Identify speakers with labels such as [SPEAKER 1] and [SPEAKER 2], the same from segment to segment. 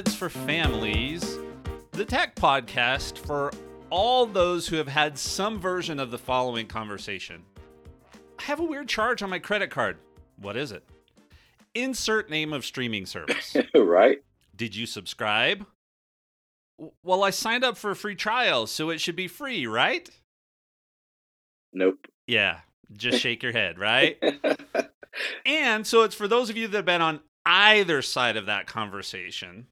[SPEAKER 1] Gadgets for Families, the tech podcast for all those who have had some version of the following conversation. I have a weird charge on my credit card. What is it? Insert name of streaming service.
[SPEAKER 2] right?
[SPEAKER 1] Did you subscribe? Well, I signed up for a free trial, so it should be free, right?
[SPEAKER 2] Nope.
[SPEAKER 1] Yeah, just shake your head, right? And so it's for those of you that have been on either side of that conversation,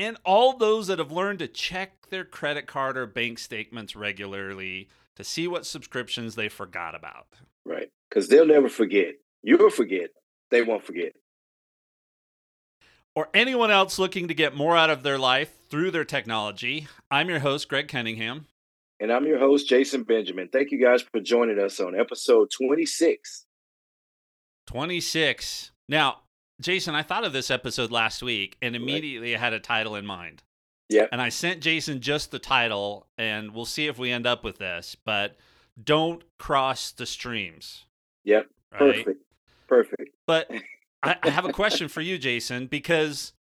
[SPEAKER 1] and all those that have learned to check their credit card or bank statements regularly to see what subscriptions they forgot about.
[SPEAKER 2] right. Because they'll never forget. You'll forget. They won't forget.
[SPEAKER 1] Or anyone else looking to get more out of their life through their technology. I'm your host, Greg Cunningham.
[SPEAKER 2] And I'm your host, Jason Benjamin. Thank you guys for joining us on episode 26.
[SPEAKER 1] 26. Now, Jason, I thought of this episode last week and immediately I had a title in mind.
[SPEAKER 2] Yep.
[SPEAKER 1] And I sent Jason just the title, and we'll see if we end up with this. But don't cross the streams.
[SPEAKER 2] Yep.
[SPEAKER 1] Right?
[SPEAKER 2] Perfect. Perfect.
[SPEAKER 1] But I, I have a question for you, Jason, because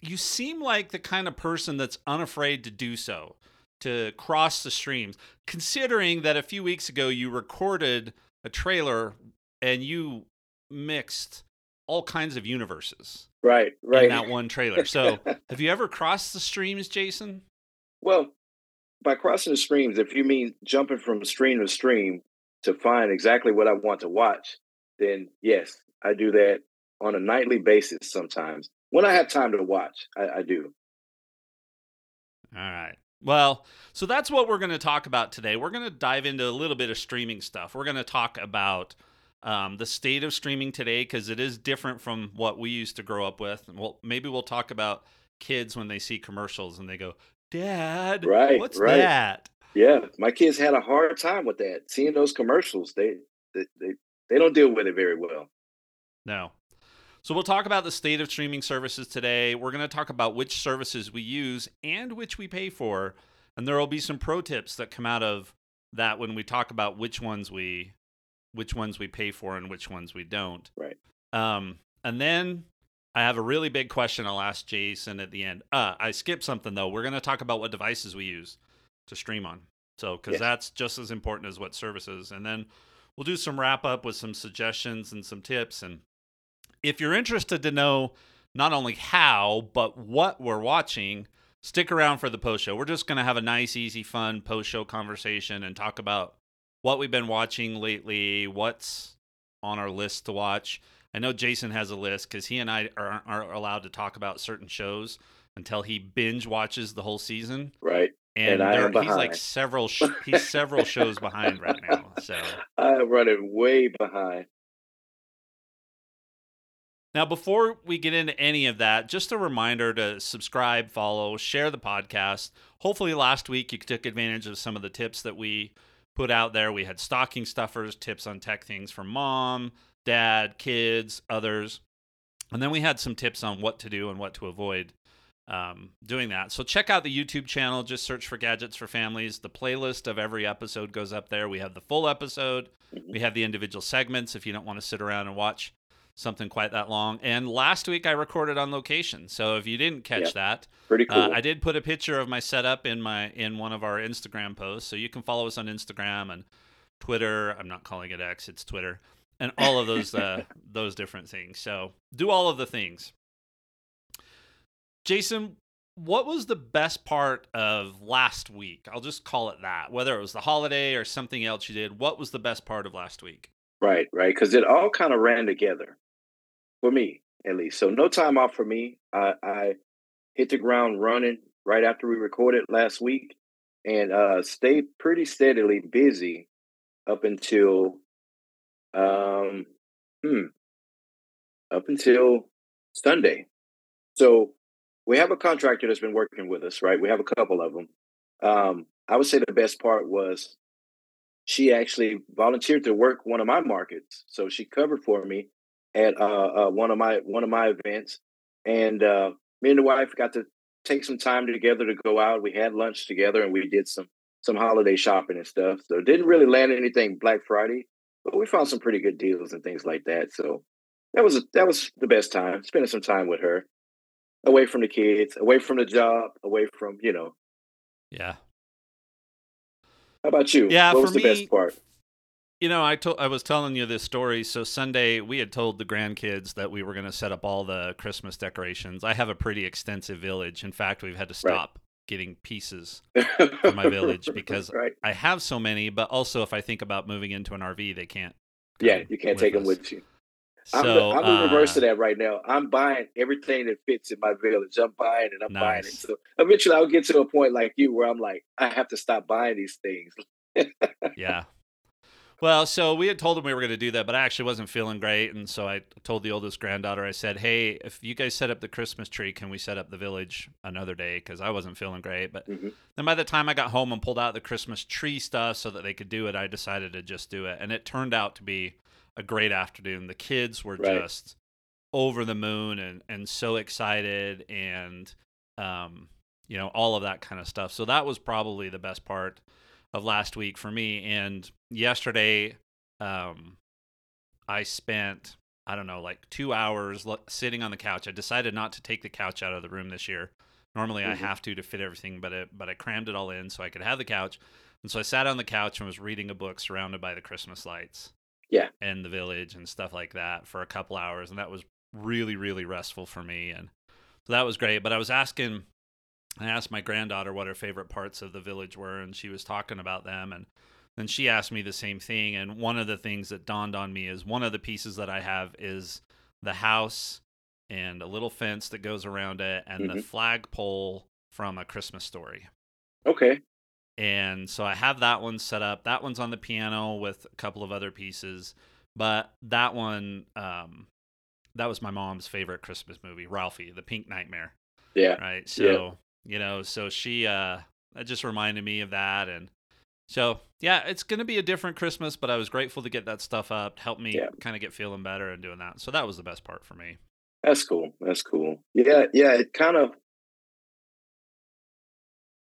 [SPEAKER 1] you seem like the kind of person that's unafraid to do so, to cross the streams, considering that a few weeks ago you recorded a trailer and you mixed all kinds of universes
[SPEAKER 2] Right. Right.
[SPEAKER 1] in that one trailer. So, have you ever crossed the streams, Jason?
[SPEAKER 2] well, by crossing the streams, if you mean jumping from stream to stream to find exactly what I want to watch, then yes, I do that on a nightly basis sometimes. When I have time to watch, I, I do.
[SPEAKER 1] All right. Well, so that's what we're going to talk about today. We're going to dive into a little bit of streaming stuff. We're going to talk about um, the state of streaming today because it is different from what we used to grow up with. And Well, maybe we'll talk about kids when they see commercials and they go, "Dad,
[SPEAKER 2] Right,
[SPEAKER 1] what's
[SPEAKER 2] right.
[SPEAKER 1] that?"
[SPEAKER 2] Yeah, my kids had a hard time with that. Seeing those commercials, they they they, they don't deal with it very well.
[SPEAKER 1] No. So we'll talk about the state of streaming services today. We're going to talk about which services we use and which we pay for, and there will be some pro tips that come out of that when we talk about which ones we which ones we pay for and which ones we don't.
[SPEAKER 2] Right.
[SPEAKER 1] Um and then I have a really big question I'll ask Jason at the end. Uh I skipped something though. We're going to talk about what devices we use to stream on. So cuz
[SPEAKER 2] Yes.
[SPEAKER 1] that's just as important as what services. And then we'll do some wrap up with some suggestions and some tips and if you're interested to know not only how but what we're watching stick around for the post show we're just going to have a nice easy fun post show conversation and talk about what we've been watching lately what's on our list to watch i know jason has a list because he and i are, aren't allowed to talk about certain shows until he binge watches the whole season
[SPEAKER 2] Right.
[SPEAKER 1] and,
[SPEAKER 2] And
[SPEAKER 1] he's like several sh- he's several shows behind right now so
[SPEAKER 2] I'm running way behind.
[SPEAKER 1] Now, before we get into any of that, just a reminder to subscribe, follow, share the podcast. Hopefully, last week you took advantage of some of the tips that we put out there. We had stocking stuffers, tips on tech things for mom, dad, kids, others. And then we had some tips on what to do and what to avoid um, doing that. So check out the YouTube channel. Just search for Gadgets for Families. The playlist of every episode goes up there. We have the full episode,
[SPEAKER 2] Mhm.
[SPEAKER 1] we have the individual segments if you don't want to sit around and watch something quite that long. And last week I recorded on location. So if you didn't catch
[SPEAKER 2] Yep.
[SPEAKER 1] that,
[SPEAKER 2] Pretty cool.
[SPEAKER 1] uh, I did put a picture of my setup in my in one of our Instagram posts, so you can follow us on Instagram and Twitter. I'm not calling it X; it's Twitter, and all of those uh, those different things. So do all of the things. Jason, what was the best part of last week? I'll just call it that. Whether it was the holiday or something else you did, what was the best part of last week?
[SPEAKER 2] Right, right. Because it all kind of ran together for me, at least. So no time off for me. I, I hit the ground running right after we recorded last week, and uh, stayed pretty steadily busy up until, um, hmm, up until Sunday. So we have a contractor that's been working with us, right? We have a couple of them. Um, I would say the best part was she actually volunteered to work one of my markets. So she covered for me at uh, uh, one of my one of my events, and uh, me and the wife got to take some time together to go out. We had lunch together, and we did some some holiday shopping and stuff. So didn't really land anything Black Friday, but we found some pretty good deals and things like that. So that was that was the best time spending some time with her. away from the kids, away from the job, away from you know.
[SPEAKER 1] Yeah.
[SPEAKER 2] How about you?
[SPEAKER 1] Yeah,
[SPEAKER 2] what was
[SPEAKER 1] for
[SPEAKER 2] the best part?
[SPEAKER 1] You know, I told I was telling you this story. So Sunday, we had told the grandkids that we were going to set up all the Christmas decorations. I have a pretty extensive village. In fact, we've had to
[SPEAKER 2] Right.
[SPEAKER 1] stop getting pieces for my village because
[SPEAKER 2] right.
[SPEAKER 1] I have so many. But also, if I think about moving into an RV, they can't.
[SPEAKER 2] Yeah, you can't take them with you. I'm,
[SPEAKER 1] So
[SPEAKER 2] the, I'm the reverse
[SPEAKER 1] uh,
[SPEAKER 2] of that right now. I'm buying everything that fits in my village. I'm buying it. I'm buying it. So eventually, I'll get to a point like you where I'm like, I have to stop buying these things.
[SPEAKER 1] yeah. Well, so we had told them we were going to do that, but I actually wasn't feeling great, and so I told the oldest granddaughter, I said, "Hey, if you guys set up the Christmas tree, can we set up the village another day?" Because I wasn't feeling great. But
[SPEAKER 2] Mhm.
[SPEAKER 1] then by the time I got home and pulled out the Christmas tree stuff so that they could do it, I decided to just do it, and it turned out to be a great afternoon. The kids were
[SPEAKER 2] Right.
[SPEAKER 1] just over the moon and and so excited, and um, you know, all of that kind of stuff. So that was probably the best part of last week for me. And yesterday, um, I spent I don't know like two hours lo- sitting on the couch. I decided not to take the couch out of the room this year. Normally I
[SPEAKER 2] Mhm.
[SPEAKER 1] have to to fit everything, but it, but I crammed it all in so I could have the couch. And so I sat on the couch and was reading a book surrounded by the Christmas lights.
[SPEAKER 2] Yeah.
[SPEAKER 1] And the village and stuff like that for a couple hours, and that was really really restful for me. And so that was great. But I was asking I asked my granddaughter what her favorite parts of the village were, and she was talking about them. And then she asked me the same thing. And one of the things that dawned on me is one of the pieces that I have is the house and a little fence that goes around it and the
[SPEAKER 2] Mhm.
[SPEAKER 1] flagpole from A Christmas Story.
[SPEAKER 2] Okay.
[SPEAKER 1] And so I have that one set up. That one's on the piano with a couple of other pieces. But that one, um, that was my mom's favorite Christmas movie, Ralphie, the Pink Nightmare
[SPEAKER 2] Yeah.
[SPEAKER 1] right so you know so she uh that just reminded me of that and so yeah it's gonna be a different christmas but i was grateful to get that stuff up help me
[SPEAKER 2] Yeah.
[SPEAKER 1] kind of get feeling better and doing that so that was the best part for me
[SPEAKER 2] That's cool. That's cool. Yeah, yeah. It kind of,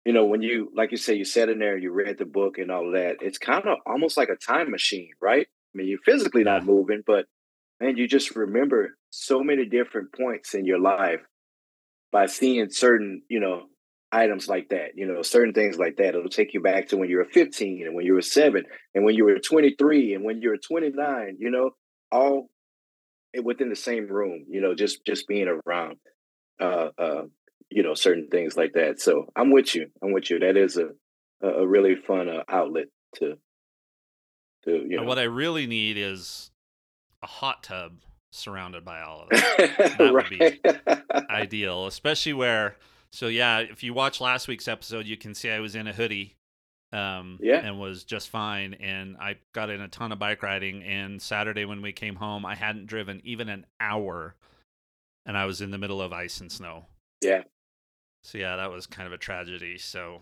[SPEAKER 2] you know, when you, like you say, you sat in there, you read the book and all that. It's kind of almost like a time machine, right? I mean, you're physically not moving, but man, you just remember so many different points in your life by seeing certain, you know, items like that. You know, certain things like that. It'll take you back to when you were 15 and when you were seven and when you were 23 and when you were 29. You know, all within the same room, you know, just just being around uh uh you know certain things like that. So I'm with you. I'm with you. That is a a really fun uh, outlet to to you
[SPEAKER 1] And what i really need is a hot tub surrounded by all of that that would be ideal especially where so yeah if you watch last week's episode you can see i was in a hoodie um
[SPEAKER 2] Yeah.
[SPEAKER 1] and was just fine and i got in a ton of bike riding and saturday when we came home i hadn't driven even an hour and i was in the middle of ice and snow
[SPEAKER 2] yeah.
[SPEAKER 1] so yeah that was kind of a tragedy so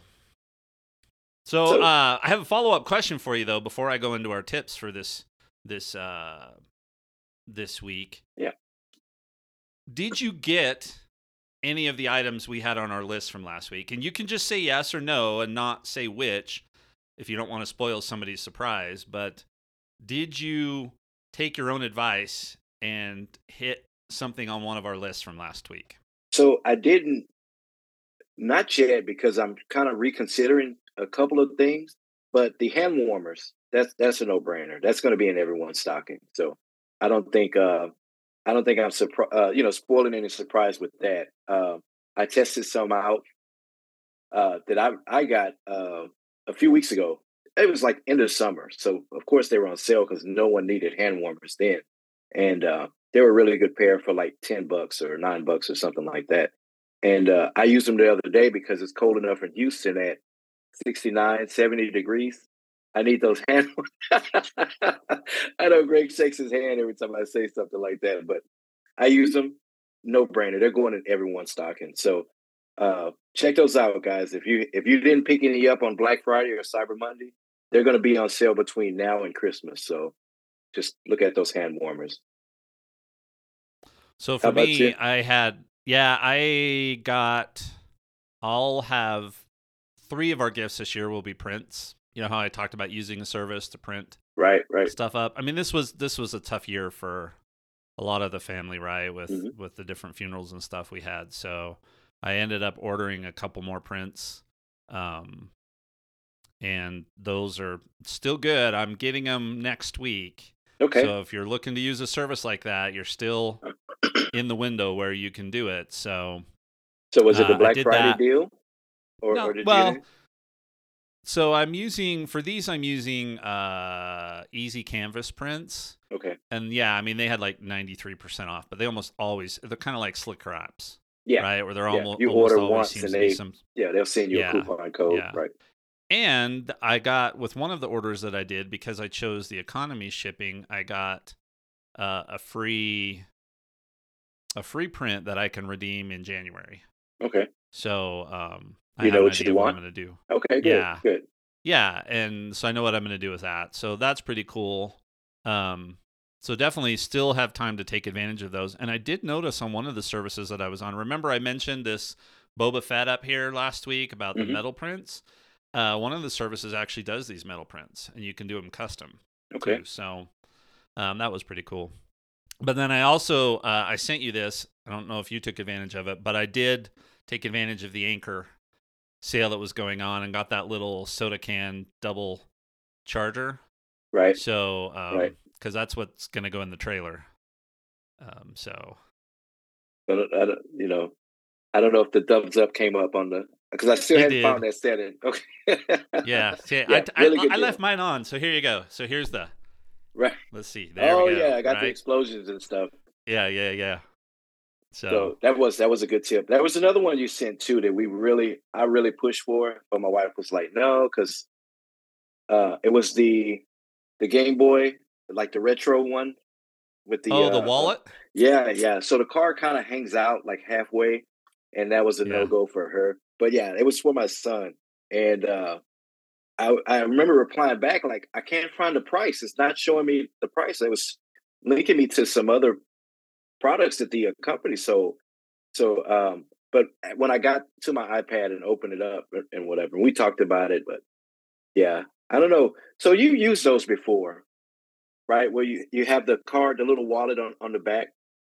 [SPEAKER 1] so,
[SPEAKER 2] So-
[SPEAKER 1] uh i have a follow-up question for you though before i go into our tips for this this uh this week
[SPEAKER 2] Yeah.
[SPEAKER 1] did you get any of the items we had on our list from last week? And you can just say yes or no and not say which if you don't want to spoil somebody's surprise. But did you take your own advice and hit something on one of our lists from last week?
[SPEAKER 2] So I didn't not yet because I'm kind of reconsidering a couple of things, but the hand warmers, that's that's a no-brainer. That's going to be in everyone's stocking. So I don't think uh I don't think I'm surprised uh, you know spoiling any surprise with that. Uh, I tested some out uh that I I got uh a few weeks ago. It was like end of summer. So of course they were on sale cuz no one needed hand warmers then. And uh they were a really good pair for like 10 bucks or 9 bucks or something like that. And uh, I used them the other day because it's cold enough in Houston at 69, 70 degrees. I need those hand. I know Greg shakes his hand every time I say something like that, but I use them. No brainer. They're going in everyone's stocking. So uh, check those out, guys. If you if you didn't pick any up on Black Friday or Cyber Monday, they're going to be on sale between now and Christmas. So just look at those hand warmers.
[SPEAKER 1] So for me,
[SPEAKER 2] you?
[SPEAKER 1] I had yeah, I got I'll have three of our gifts this year will be prints. You know how I talked about using a service to print
[SPEAKER 2] Right, right.
[SPEAKER 1] stuff up. I mean, this was this was a tough year for a lot of the family, right? With
[SPEAKER 2] Mhm.
[SPEAKER 1] with the different funerals and stuff we had. So I ended up ordering a couple more prints. Um, and those are still good. I'm getting them next week.
[SPEAKER 2] Okay.
[SPEAKER 1] So if you're looking to use a service like that, you're still in the window where you can do it. So
[SPEAKER 2] So was it the
[SPEAKER 1] uh,
[SPEAKER 2] Black
[SPEAKER 1] did
[SPEAKER 2] Friday
[SPEAKER 1] that.
[SPEAKER 2] deal? Or,
[SPEAKER 1] No,
[SPEAKER 2] or did
[SPEAKER 1] well,
[SPEAKER 2] you?
[SPEAKER 1] So I'm using for these I'm using uh easy canvas prints.
[SPEAKER 2] Okay.
[SPEAKER 1] And yeah, I mean they had like 93% off, but they almost always they're kind of like SlickWraps,
[SPEAKER 2] Yeah.
[SPEAKER 1] right? Where they're
[SPEAKER 2] Yeah,
[SPEAKER 1] almost
[SPEAKER 2] you
[SPEAKER 1] almost
[SPEAKER 2] order once and they-
[SPEAKER 1] some
[SPEAKER 2] Yeah, they'll send you
[SPEAKER 1] Yeah,
[SPEAKER 2] a coupon code.
[SPEAKER 1] yeah.
[SPEAKER 2] Right.
[SPEAKER 1] And I got with one of the orders that I did because I chose the economy shipping, I got uh, a free a free print that I can redeem in January.
[SPEAKER 2] Okay.
[SPEAKER 1] So um,
[SPEAKER 2] You
[SPEAKER 1] have
[SPEAKER 2] know what you
[SPEAKER 1] what I'm going to do.
[SPEAKER 2] Okay, good.
[SPEAKER 1] Yeah.
[SPEAKER 2] Good.
[SPEAKER 1] Yeah, and so I know what I'm going to do with that. So that's pretty cool. Um, so definitely still have time to take advantage of those. And I did notice on one of the services that I was on. Remember I mentioned this Boba Fett up here last week about the
[SPEAKER 2] Mhm.
[SPEAKER 1] metal prints. Uh, one of the services actually does these metal prints, and you can do them custom
[SPEAKER 2] Okay.
[SPEAKER 1] too. So um, that was pretty cool. But then I also uh, I sent you this. I don't know if you took advantage of it, but I did take advantage of the Anker sale that was going on and got that little soda can double charger.
[SPEAKER 2] Right.
[SPEAKER 1] So um,
[SPEAKER 2] Right.
[SPEAKER 1] because that's what's gonna go in the trailer. Um, so
[SPEAKER 2] But I don't, you know, I don't know if the thumbs up came up on the because I still
[SPEAKER 1] It
[SPEAKER 2] hadn't
[SPEAKER 1] did.
[SPEAKER 2] found that setting. Okay.
[SPEAKER 1] yeah, see,
[SPEAKER 2] Yeah,
[SPEAKER 1] I,
[SPEAKER 2] really
[SPEAKER 1] I, I left mine on. So here you go. So here's the.
[SPEAKER 2] Right.
[SPEAKER 1] Let's see. There
[SPEAKER 2] oh
[SPEAKER 1] we go.
[SPEAKER 2] yeah, I got the explosions and stuff.
[SPEAKER 1] Yeah, yeah, yeah. So,
[SPEAKER 2] So that was that was a good tip. That was another one you sent too that we really I really pushed for, but my wife was like, no, because uh, it was the the Game Boy, like the retro one with the
[SPEAKER 1] oh, the
[SPEAKER 2] uh,
[SPEAKER 1] wallet.
[SPEAKER 2] Yeah, yeah. So the car kind of hangs out like halfway, and that was a
[SPEAKER 1] Yeah.
[SPEAKER 2] no go for her. But yeah, it was for my son, and uh, I I remember replying back like, I can't find the price. It's not showing me the price. It was linking me to some other products that the uh, company sold. So, um, but when I got to my iPad and opened it up and- whatever, we talked about it. But yeah, I don't know. So you used those before, right? Where you you have the card, the little wallet on on the back.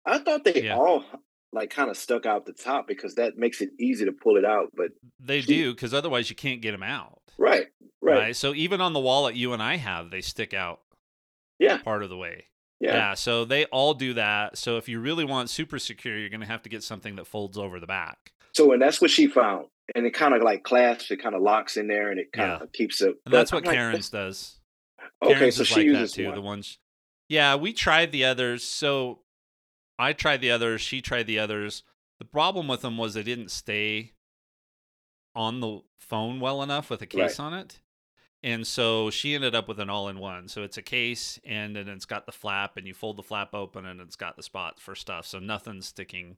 [SPEAKER 2] I thought they
[SPEAKER 1] Yeah.
[SPEAKER 2] all like kind of stuck out the top because that makes it easy to pull it out. But
[SPEAKER 1] They do because otherwise you can't get them out.
[SPEAKER 2] right, right,
[SPEAKER 1] So even on the wallet you and I have, they stick out
[SPEAKER 2] yeah,
[SPEAKER 1] part of the way.
[SPEAKER 2] Yeah,
[SPEAKER 1] Yeah. So they all do that. So if you really want super secure, you're going to have to get something that folds over the back.
[SPEAKER 2] So and that's what she found, and it kind of like clasps, it kind of locks in there, and it kind of keeps it.
[SPEAKER 1] And that's
[SPEAKER 2] I'm
[SPEAKER 1] what
[SPEAKER 2] like,
[SPEAKER 1] Karen's does.
[SPEAKER 2] Okay, so she
[SPEAKER 1] like that
[SPEAKER 2] uses
[SPEAKER 1] too.
[SPEAKER 2] one.
[SPEAKER 1] The ones. Yeah, we tried the others. So I tried the others. She tried the others. The problem with them was they didn't stay on the phone well enough with a case on it. And so she ended up with an all in one. So it's a case and then it's got the flap and you fold the flap open and it's got the spot for stuff. So nothing's sticking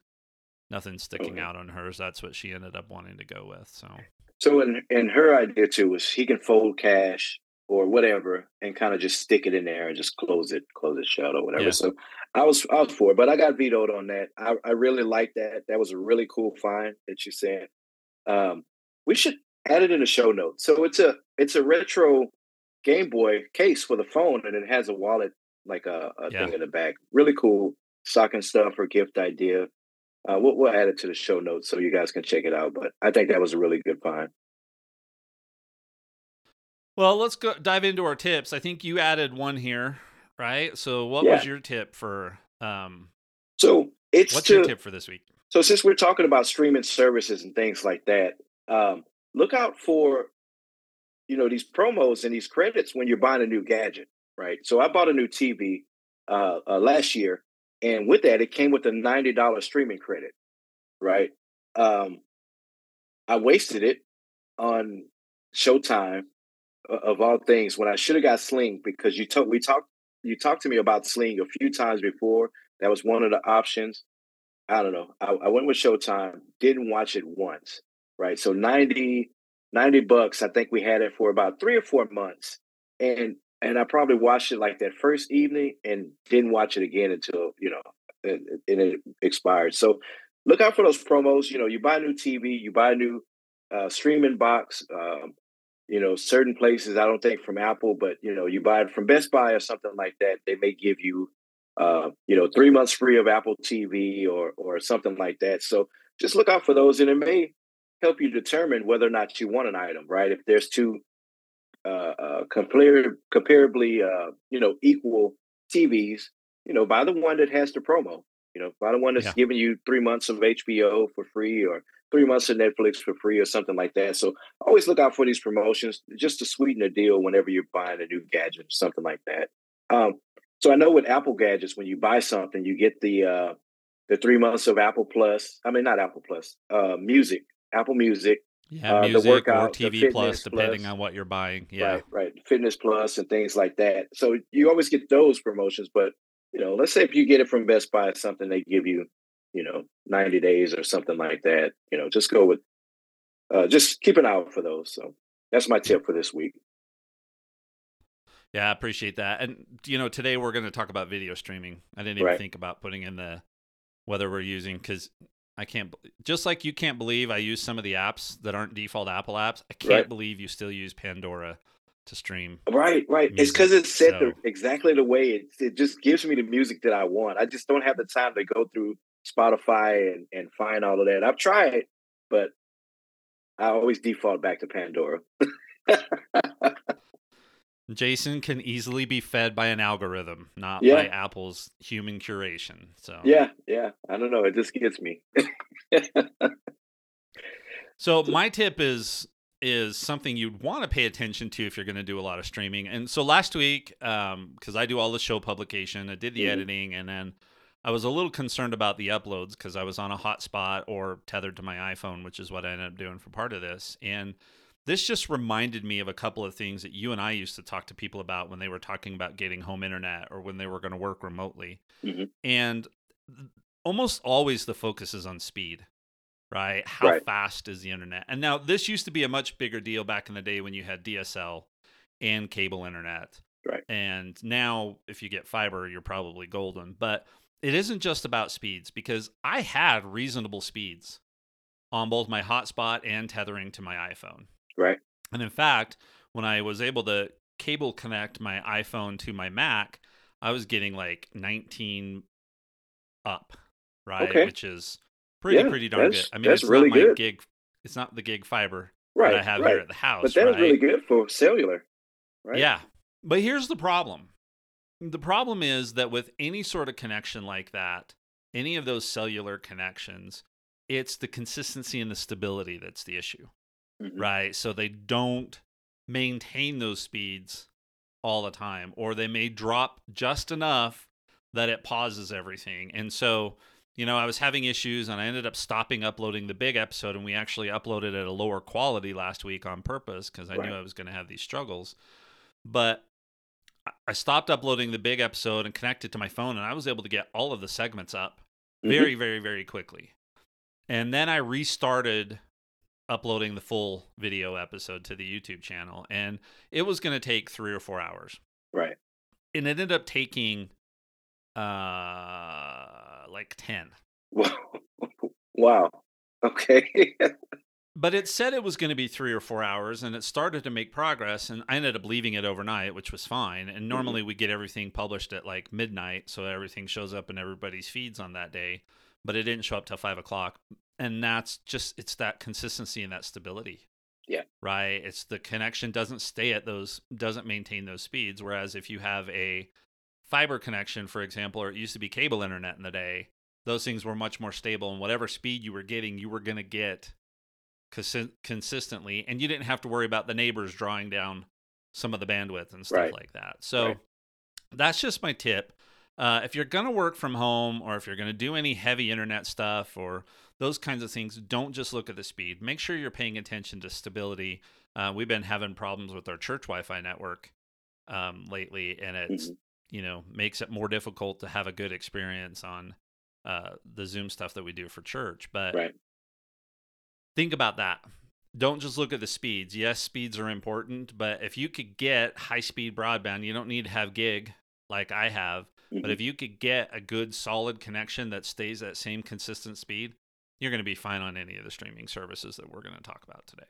[SPEAKER 1] nothing's sticking out on hers. That's what she ended up wanting to go with. So
[SPEAKER 2] So in in her idea too was he can fold cash or whatever and kind of just stick it in there and just close it, close it shut or whatever.
[SPEAKER 1] Yeah.
[SPEAKER 2] So I was I was for it, but I got vetoed on that. I, I really like that. That was a really cool find that you said. Um, we should add it in the show notes. So it's a it's a retro Game Boy case for the phone, and it has a wallet like a, a
[SPEAKER 1] Yeah.
[SPEAKER 2] thing in the back. Really cool stocking stuff or gift idea. Uh, we'll, we'll add it to the show notes so you guys can check it out. But I think that was a really good find.
[SPEAKER 1] Well, let's go dive into our tips. I think you added one here, right? So what
[SPEAKER 2] Yeah.
[SPEAKER 1] was your tip for um
[SPEAKER 2] So it's
[SPEAKER 1] what's
[SPEAKER 2] to,
[SPEAKER 1] your tip for this week?
[SPEAKER 2] So since we're talking about streaming services and things like that, um, look out for you know these promos and these credits when you're buying a new gadget, right? So I bought a new TV uh, uh, last year, and with that, it came with a ninety dollars streaming credit, right? Um, I wasted it on Showtime uh, of all things when I should have got Sling because you told we talked you talked to me about Sling a few times before. That was one of the options. I don't know. I, I went with Showtime, didn't watch it once, right? So 90, 90 bucks. I think we had it for about three or four months. And and I probably watched it like that first evening and didn't watch it again until, you know, and, and it expired. So look out for those promos. You know, you buy a new TV, you buy a new uh, streaming box. Um, you know, certain places, I don't think from Apple, but, you know, you buy it from Best Buy or something like that, they may give you uh, you know, three months free of Apple TV or or something like that. So just look out for those, and it may help you determine whether or not you want an item. Right? If there's two uh, uh, compar- comparably, uh, you know, equal TVs, you know, buy the one that has the promo. You know, buy the one that's yeah. giving you three months of HBO for free or three months of Netflix for free or something like that. So always look out for these promotions just to sweeten the deal whenever you're buying a new gadget or something like that. Um, so I know with Apple gadgets, when you buy something, you get the uh, the three months of Apple Plus. I mean, not Apple Plus, uh, Music, Apple Music.
[SPEAKER 1] Yeah, uh, music the workout, or TV Plus, depending Plus. on what you're buying. Yeah,
[SPEAKER 2] right, right. Fitness Plus and things like that. So you always get those promotions. But you know, let's say if you get it from Best Buy, something they give you, you know, 90 days or something like that. You know, just go with, uh, just keep an eye out for those. So that's my tip for this week.
[SPEAKER 1] Yeah, I appreciate that. And you know, today we're going to talk about video streaming. I didn't even right. think about putting in the whether we're using because I can't just like you can't believe I use some of the apps that aren't default Apple apps. I can't right. believe you still use Pandora to stream.
[SPEAKER 2] Right, right. Music. It's because it's set so. the, exactly the way it it just gives me the music that I want. I just don't have the time to go through Spotify and and find all of that. I've tried, but I always default back to Pandora.
[SPEAKER 1] Jason can easily be fed by an algorithm, not yeah. by Apple's human curation. So
[SPEAKER 2] yeah, yeah. I don't know. It just gets me.
[SPEAKER 1] so my tip is is something you'd want to pay attention to if you're going to do a lot of streaming. And so last week, um, because um, I do all the show publication, I did the mm-hmm. editing, and then I was a little concerned about the uploads because I was on a hotspot or tethered to my iPhone, which is what I ended up doing for part of this. And this just reminded me of a couple of things that you and I used to talk to people about when they were talking about getting home internet or when they were going to work remotely. Mm-hmm. And almost always the focus is on speed, right? How right. fast is the internet? And now this used to be a much bigger deal back in the day when you had DSL and cable internet.
[SPEAKER 2] Right.
[SPEAKER 1] And now if you get fiber, you're probably golden. But it isn't just about speeds because I had reasonable speeds on both my hotspot and tethering to my iPhone.
[SPEAKER 2] Right.
[SPEAKER 1] And in fact, when I was able to cable connect my iPhone to my Mac, I was getting like 19 up, right? Okay. Which is pretty yeah, pretty darn good. I mean, it's really not my good. gig. It's not the gig fiber right, that I have right. here at the house.
[SPEAKER 2] But that
[SPEAKER 1] right?
[SPEAKER 2] really good for cellular, right?
[SPEAKER 1] Yeah. But here's the problem. The problem is that with any sort of connection like that, any of those cellular connections, it's the consistency and the stability that's the issue mm-hmm. right? So they don't maintain those speeds all the time, or they may drop just enough that it pauses everything. And so, you know, I was having issues and I ended up stopping uploading the big episode, and we actually uploaded at a lower quality last week on purpose because I right. knew I was going to have these struggles. But I stopped uploading the big episode and connected to my phone, and I was able to get all of the segments up mm-hmm. very, very, very quickly. And then I restarted uploading the full video episode to the YouTube channel. And it was going to take three or four hours.
[SPEAKER 2] Right.
[SPEAKER 1] And it ended up taking uh like 10.
[SPEAKER 2] Wow. Okay.
[SPEAKER 1] but it said it was going to be three or four hours and it started to make progress and i ended up leaving it overnight which was fine and mm-hmm. normally mm-hmm. we get everything published at like midnight so everything shows up in everybody's feeds on that day but it didn't show up till five o'clock and that's just it's that consistency and that stability.
[SPEAKER 2] Yeah.
[SPEAKER 1] Right? It's the connection doesn't stay at those doesn't maintain those speeds whereas if you have a fiber connection for example or it used to be cable internet in the day those things were much more stable and whatever speed you were getting you were going to get cons- consistently and you didn't have to worry about the neighbors drawing down some of the bandwidth and stuff right. like that. So right. that's just my tip. Uh, if you're going to work from home or if you're going to do any heavy internet stuff or those kinds of things, don't just look at the speed. Make sure you're paying attention to stability. Uh, we've been having problems with our church Wi-Fi network um, lately, and it mm-hmm. you know makes it more difficult to have a good experience on uh, the Zoom stuff that we do for church. But
[SPEAKER 2] right.
[SPEAKER 1] think about that. Don't just look at the speeds. Yes, speeds are important, but if you could get high-speed broadband, you don't need to have gig like I have. Mm-hmm. But if you could get a good solid connection that stays at same consistent speed, you're going to be fine on any of the streaming services that we're going to talk about today.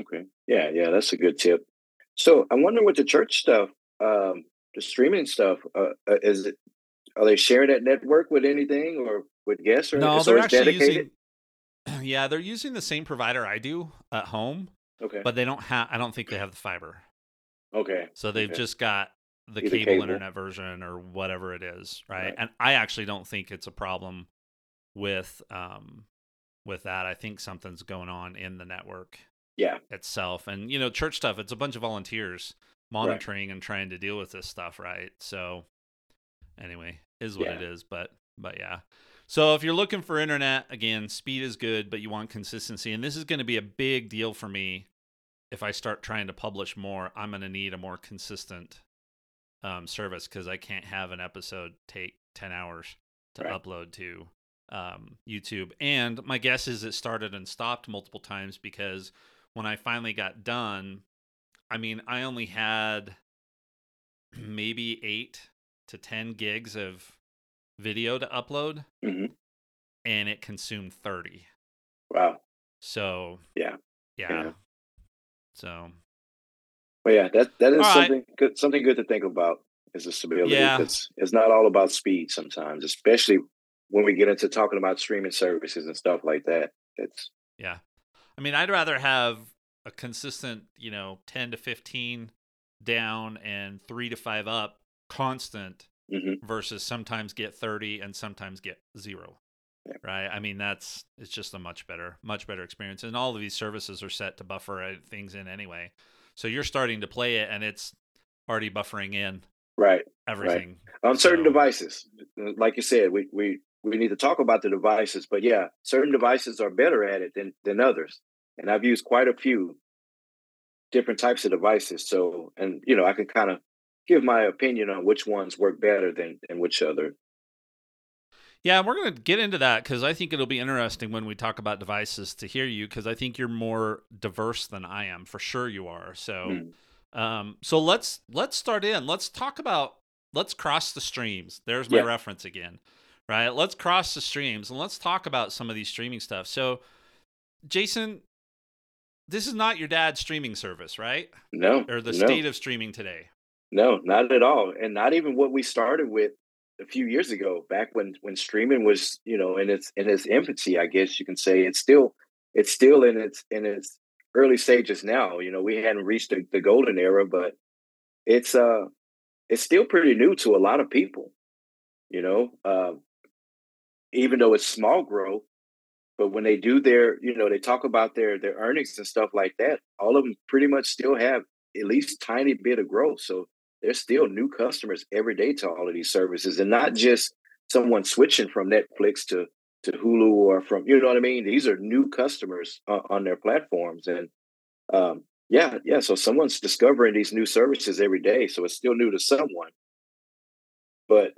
[SPEAKER 2] Okay. Yeah, yeah, that's a good tip. So I'm wondering with the church stuff, um, the streaming stuff, uh, uh, is it are they sharing that network with anything or with guests or
[SPEAKER 1] No,
[SPEAKER 2] so
[SPEAKER 1] they're actually
[SPEAKER 2] dedicated?
[SPEAKER 1] using. Yeah, they're using the same provider I do at home,
[SPEAKER 2] Okay.
[SPEAKER 1] but they don't have. I don't think they have the fiber.
[SPEAKER 2] okay.
[SPEAKER 1] So they've
[SPEAKER 2] Okay.
[SPEAKER 1] just got the cable,
[SPEAKER 2] cable.
[SPEAKER 1] internet version or whatever it is, right?
[SPEAKER 2] Right.
[SPEAKER 1] And I actually don't think it's a problem with um with that. I think something's going on in the network
[SPEAKER 2] Yeah.
[SPEAKER 1] itself. And you know, church stuff, it's a bunch of volunteers monitoring and trying to deal with this stuff, right? So anyway, is what it
[SPEAKER 2] Yeah.
[SPEAKER 1] is, but but yeah. So if you're looking for internet, again, speed is good, but you want consistency. And this is going to be a big deal for me if I start trying to publish more. I'm going to need a more consistent um, service because I can't have an episode take 10 hours to
[SPEAKER 2] Right.
[SPEAKER 1] upload to um, YouTube. And my guess is it started and stopped multiple times because when I finally got done, I mean, I only had maybe eight to 10 gigs of video to upload
[SPEAKER 2] hmm
[SPEAKER 1] and it consumed 30.
[SPEAKER 2] Wow.
[SPEAKER 1] So,
[SPEAKER 2] Yeah.
[SPEAKER 1] yeah.
[SPEAKER 2] Yeah.
[SPEAKER 1] So,
[SPEAKER 2] Well, yeah, that that is
[SPEAKER 1] All right.
[SPEAKER 2] something good. Something good to think about is the stability.
[SPEAKER 1] Yeah.
[SPEAKER 2] It's it's not all about speed sometimes, especially when we get into talking about streaming services and stuff like that. It's
[SPEAKER 1] yeah. I mean, I'd rather have a consistent, you know, 10 to 15 down and 3 to 5 up constant
[SPEAKER 2] mhm.
[SPEAKER 1] versus sometimes get 30 and sometimes get 0.
[SPEAKER 2] Yeah.
[SPEAKER 1] Right? I mean, that's it's just a much better much better experience and all of these services are set to buffer uh, things in anyway. So you're starting to play it and it's already buffering in
[SPEAKER 2] right
[SPEAKER 1] everything.
[SPEAKER 2] on certain
[SPEAKER 1] So-
[SPEAKER 2] devices. Like you said, we we we need to talk about the devices, but yeah, certain devices are better at it than than others, and I've used quite a few different types of devices. So, and you know, I can kind of give my opinion on which ones work better than and which other.
[SPEAKER 1] Yeah, we're going to get into that because I think it'll be interesting when we talk about devices to hear you because I think you're more diverse than I am. For sure, you are. So,
[SPEAKER 2] Mm.
[SPEAKER 1] um, so let's let's start in. Let's talk about let's cross the streams. There's my
[SPEAKER 2] Yeah.
[SPEAKER 1] reference again, right? Let's cross the streams and let's talk about some of these streaming stuff. So, Jason, this is not your dad's streaming service, right?
[SPEAKER 2] No,
[SPEAKER 1] Or the
[SPEAKER 2] no.
[SPEAKER 1] state of streaming today.
[SPEAKER 2] No, not at all, and not even what we started with a few years ago. Back when when streaming was, you know, in its in its infancy, I guess you can say it's still it's still in its in its early stages now. You know, we hadn't reached the, the golden era, but it's uh it's still pretty new to a lot of people. You know, uh, even though it's small growth, but when they do their, you know, they talk about their their earnings and stuff like that. All of them pretty much still have at least tiny bit of growth. So there's still new customers every day to all of these services, and not just someone switching from Netflix to to Hulu or from you know what I mean. These are new customers uh, on their platforms, and um, yeah, yeah. So someone's discovering these new services every day, so it's still new to someone. But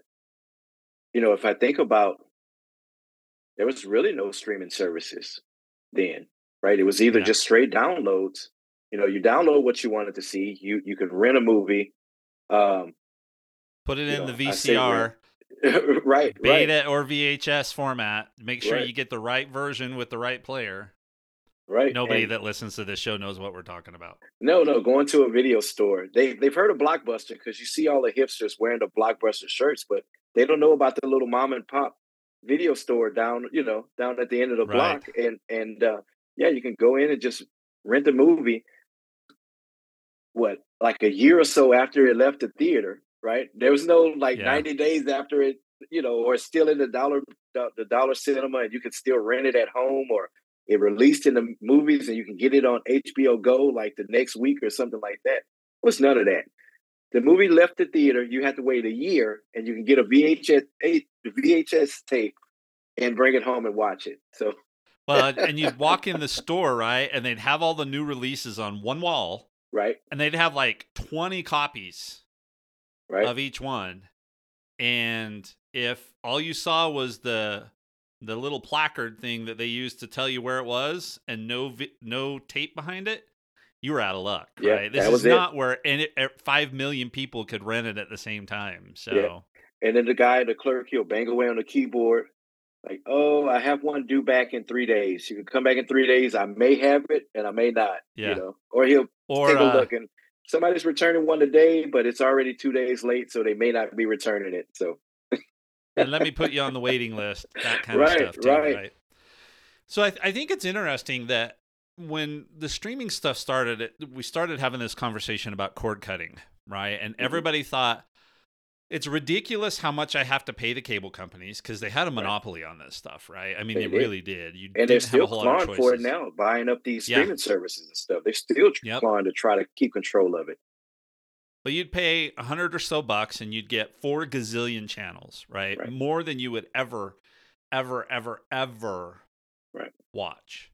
[SPEAKER 2] you know, if I think about, there was really no streaming services then, right? It was either
[SPEAKER 1] Yeah.
[SPEAKER 2] just straight downloads. You know, you download what you wanted to see. You you could rent a movie. Um,
[SPEAKER 1] Put it in
[SPEAKER 2] know,
[SPEAKER 1] the VCR.
[SPEAKER 2] right, right.
[SPEAKER 1] beta or VHS format. Make sure
[SPEAKER 2] Right.
[SPEAKER 1] you get the right version with the right player.
[SPEAKER 2] Right.
[SPEAKER 1] Nobody
[SPEAKER 2] And-
[SPEAKER 1] that listens to this show knows what we're talking about.
[SPEAKER 2] No, no, going to a video store. They they've heard of Blockbuster because you see all the hipsters wearing the Blockbuster shirts, but they don't know about the little mom and pop video store down, you know, down at the end of the
[SPEAKER 1] Right.
[SPEAKER 2] block. And and uh, yeah, you can go in and just rent a movie. What like a year or so after it left the theater, right? There was no like
[SPEAKER 1] Yeah.
[SPEAKER 2] ninety days after it, you know, or still in the dollar the, dollar cinema, and you could still rent it at home, or it released in the movies, and you can get it on HBO Go like the next week or something like that. It was none of that. The movie left the theater. You had to wait a year, and you can get a VHS VHS tape and bring it home and watch it. So
[SPEAKER 1] Well, and you'd walk in the store, right? And they'd have all the new releases on one wall,
[SPEAKER 2] right,
[SPEAKER 1] and they'd have like 20 copies
[SPEAKER 2] right,
[SPEAKER 1] of each one. And if all you saw was the the little placard thing that they used to tell you where it was and no vi- no tape behind it, you were out of luck,
[SPEAKER 2] Yeah,
[SPEAKER 1] right? This
[SPEAKER 2] that
[SPEAKER 1] is
[SPEAKER 2] it.
[SPEAKER 1] not where any, eh, 5 million people could rent it at the same time. So,
[SPEAKER 2] and then the guy, the clerk, he'll bang away on the keyboard. Like, oh, I have one due back in three days. You can come back in three days. I may have it, and I may not.
[SPEAKER 1] Yeah.
[SPEAKER 2] You know, or he'll
[SPEAKER 1] or
[SPEAKER 2] take a
[SPEAKER 1] uh,
[SPEAKER 2] look and somebody's returning one today, but it's already two days late, so they may not be returning it. So
[SPEAKER 1] and let me put you on the waiting list. That kind
[SPEAKER 2] Right,
[SPEAKER 1] of stuff, too,
[SPEAKER 2] right.
[SPEAKER 1] right? So I, I think it's interesting that when the streaming stuff started, it, we started having this conversation about cord cutting, right? And
[SPEAKER 2] Mhm.
[SPEAKER 1] everybody thought it's ridiculous how much I have to pay the cable companies because they had a monopoly on this stuff, right? I mean,
[SPEAKER 2] They
[SPEAKER 1] they, really did. You
[SPEAKER 2] and they're
[SPEAKER 1] didn't have a
[SPEAKER 2] still clawing for it now, buying up these
[SPEAKER 1] Yeah.
[SPEAKER 2] streaming services and stuff. They're still
[SPEAKER 1] Yep.
[SPEAKER 2] clawing to try to keep control of it.
[SPEAKER 1] But you'd pay a hundred or so bucks and you'd get four gazillion channels, right?
[SPEAKER 2] Right.
[SPEAKER 1] More than you would ever, ever, ever, ever
[SPEAKER 2] Right.
[SPEAKER 1] watch.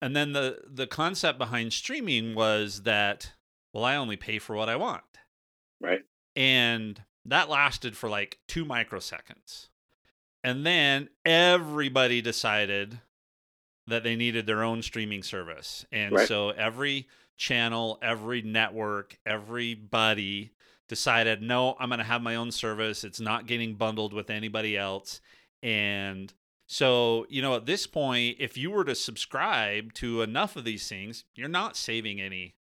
[SPEAKER 1] And then the the concept behind streaming was that, well, I only pay for what I want.
[SPEAKER 2] Right.
[SPEAKER 1] And that lasted for like two microseconds. And then everybody decided that they needed their own streaming service. And
[SPEAKER 2] Right.
[SPEAKER 1] so every channel, every network, everybody decided, no, I'm going to have my own service. It's not getting bundled with anybody else. And so, you know, at this point, if you were to subscribe to enough of these things, you're not saving any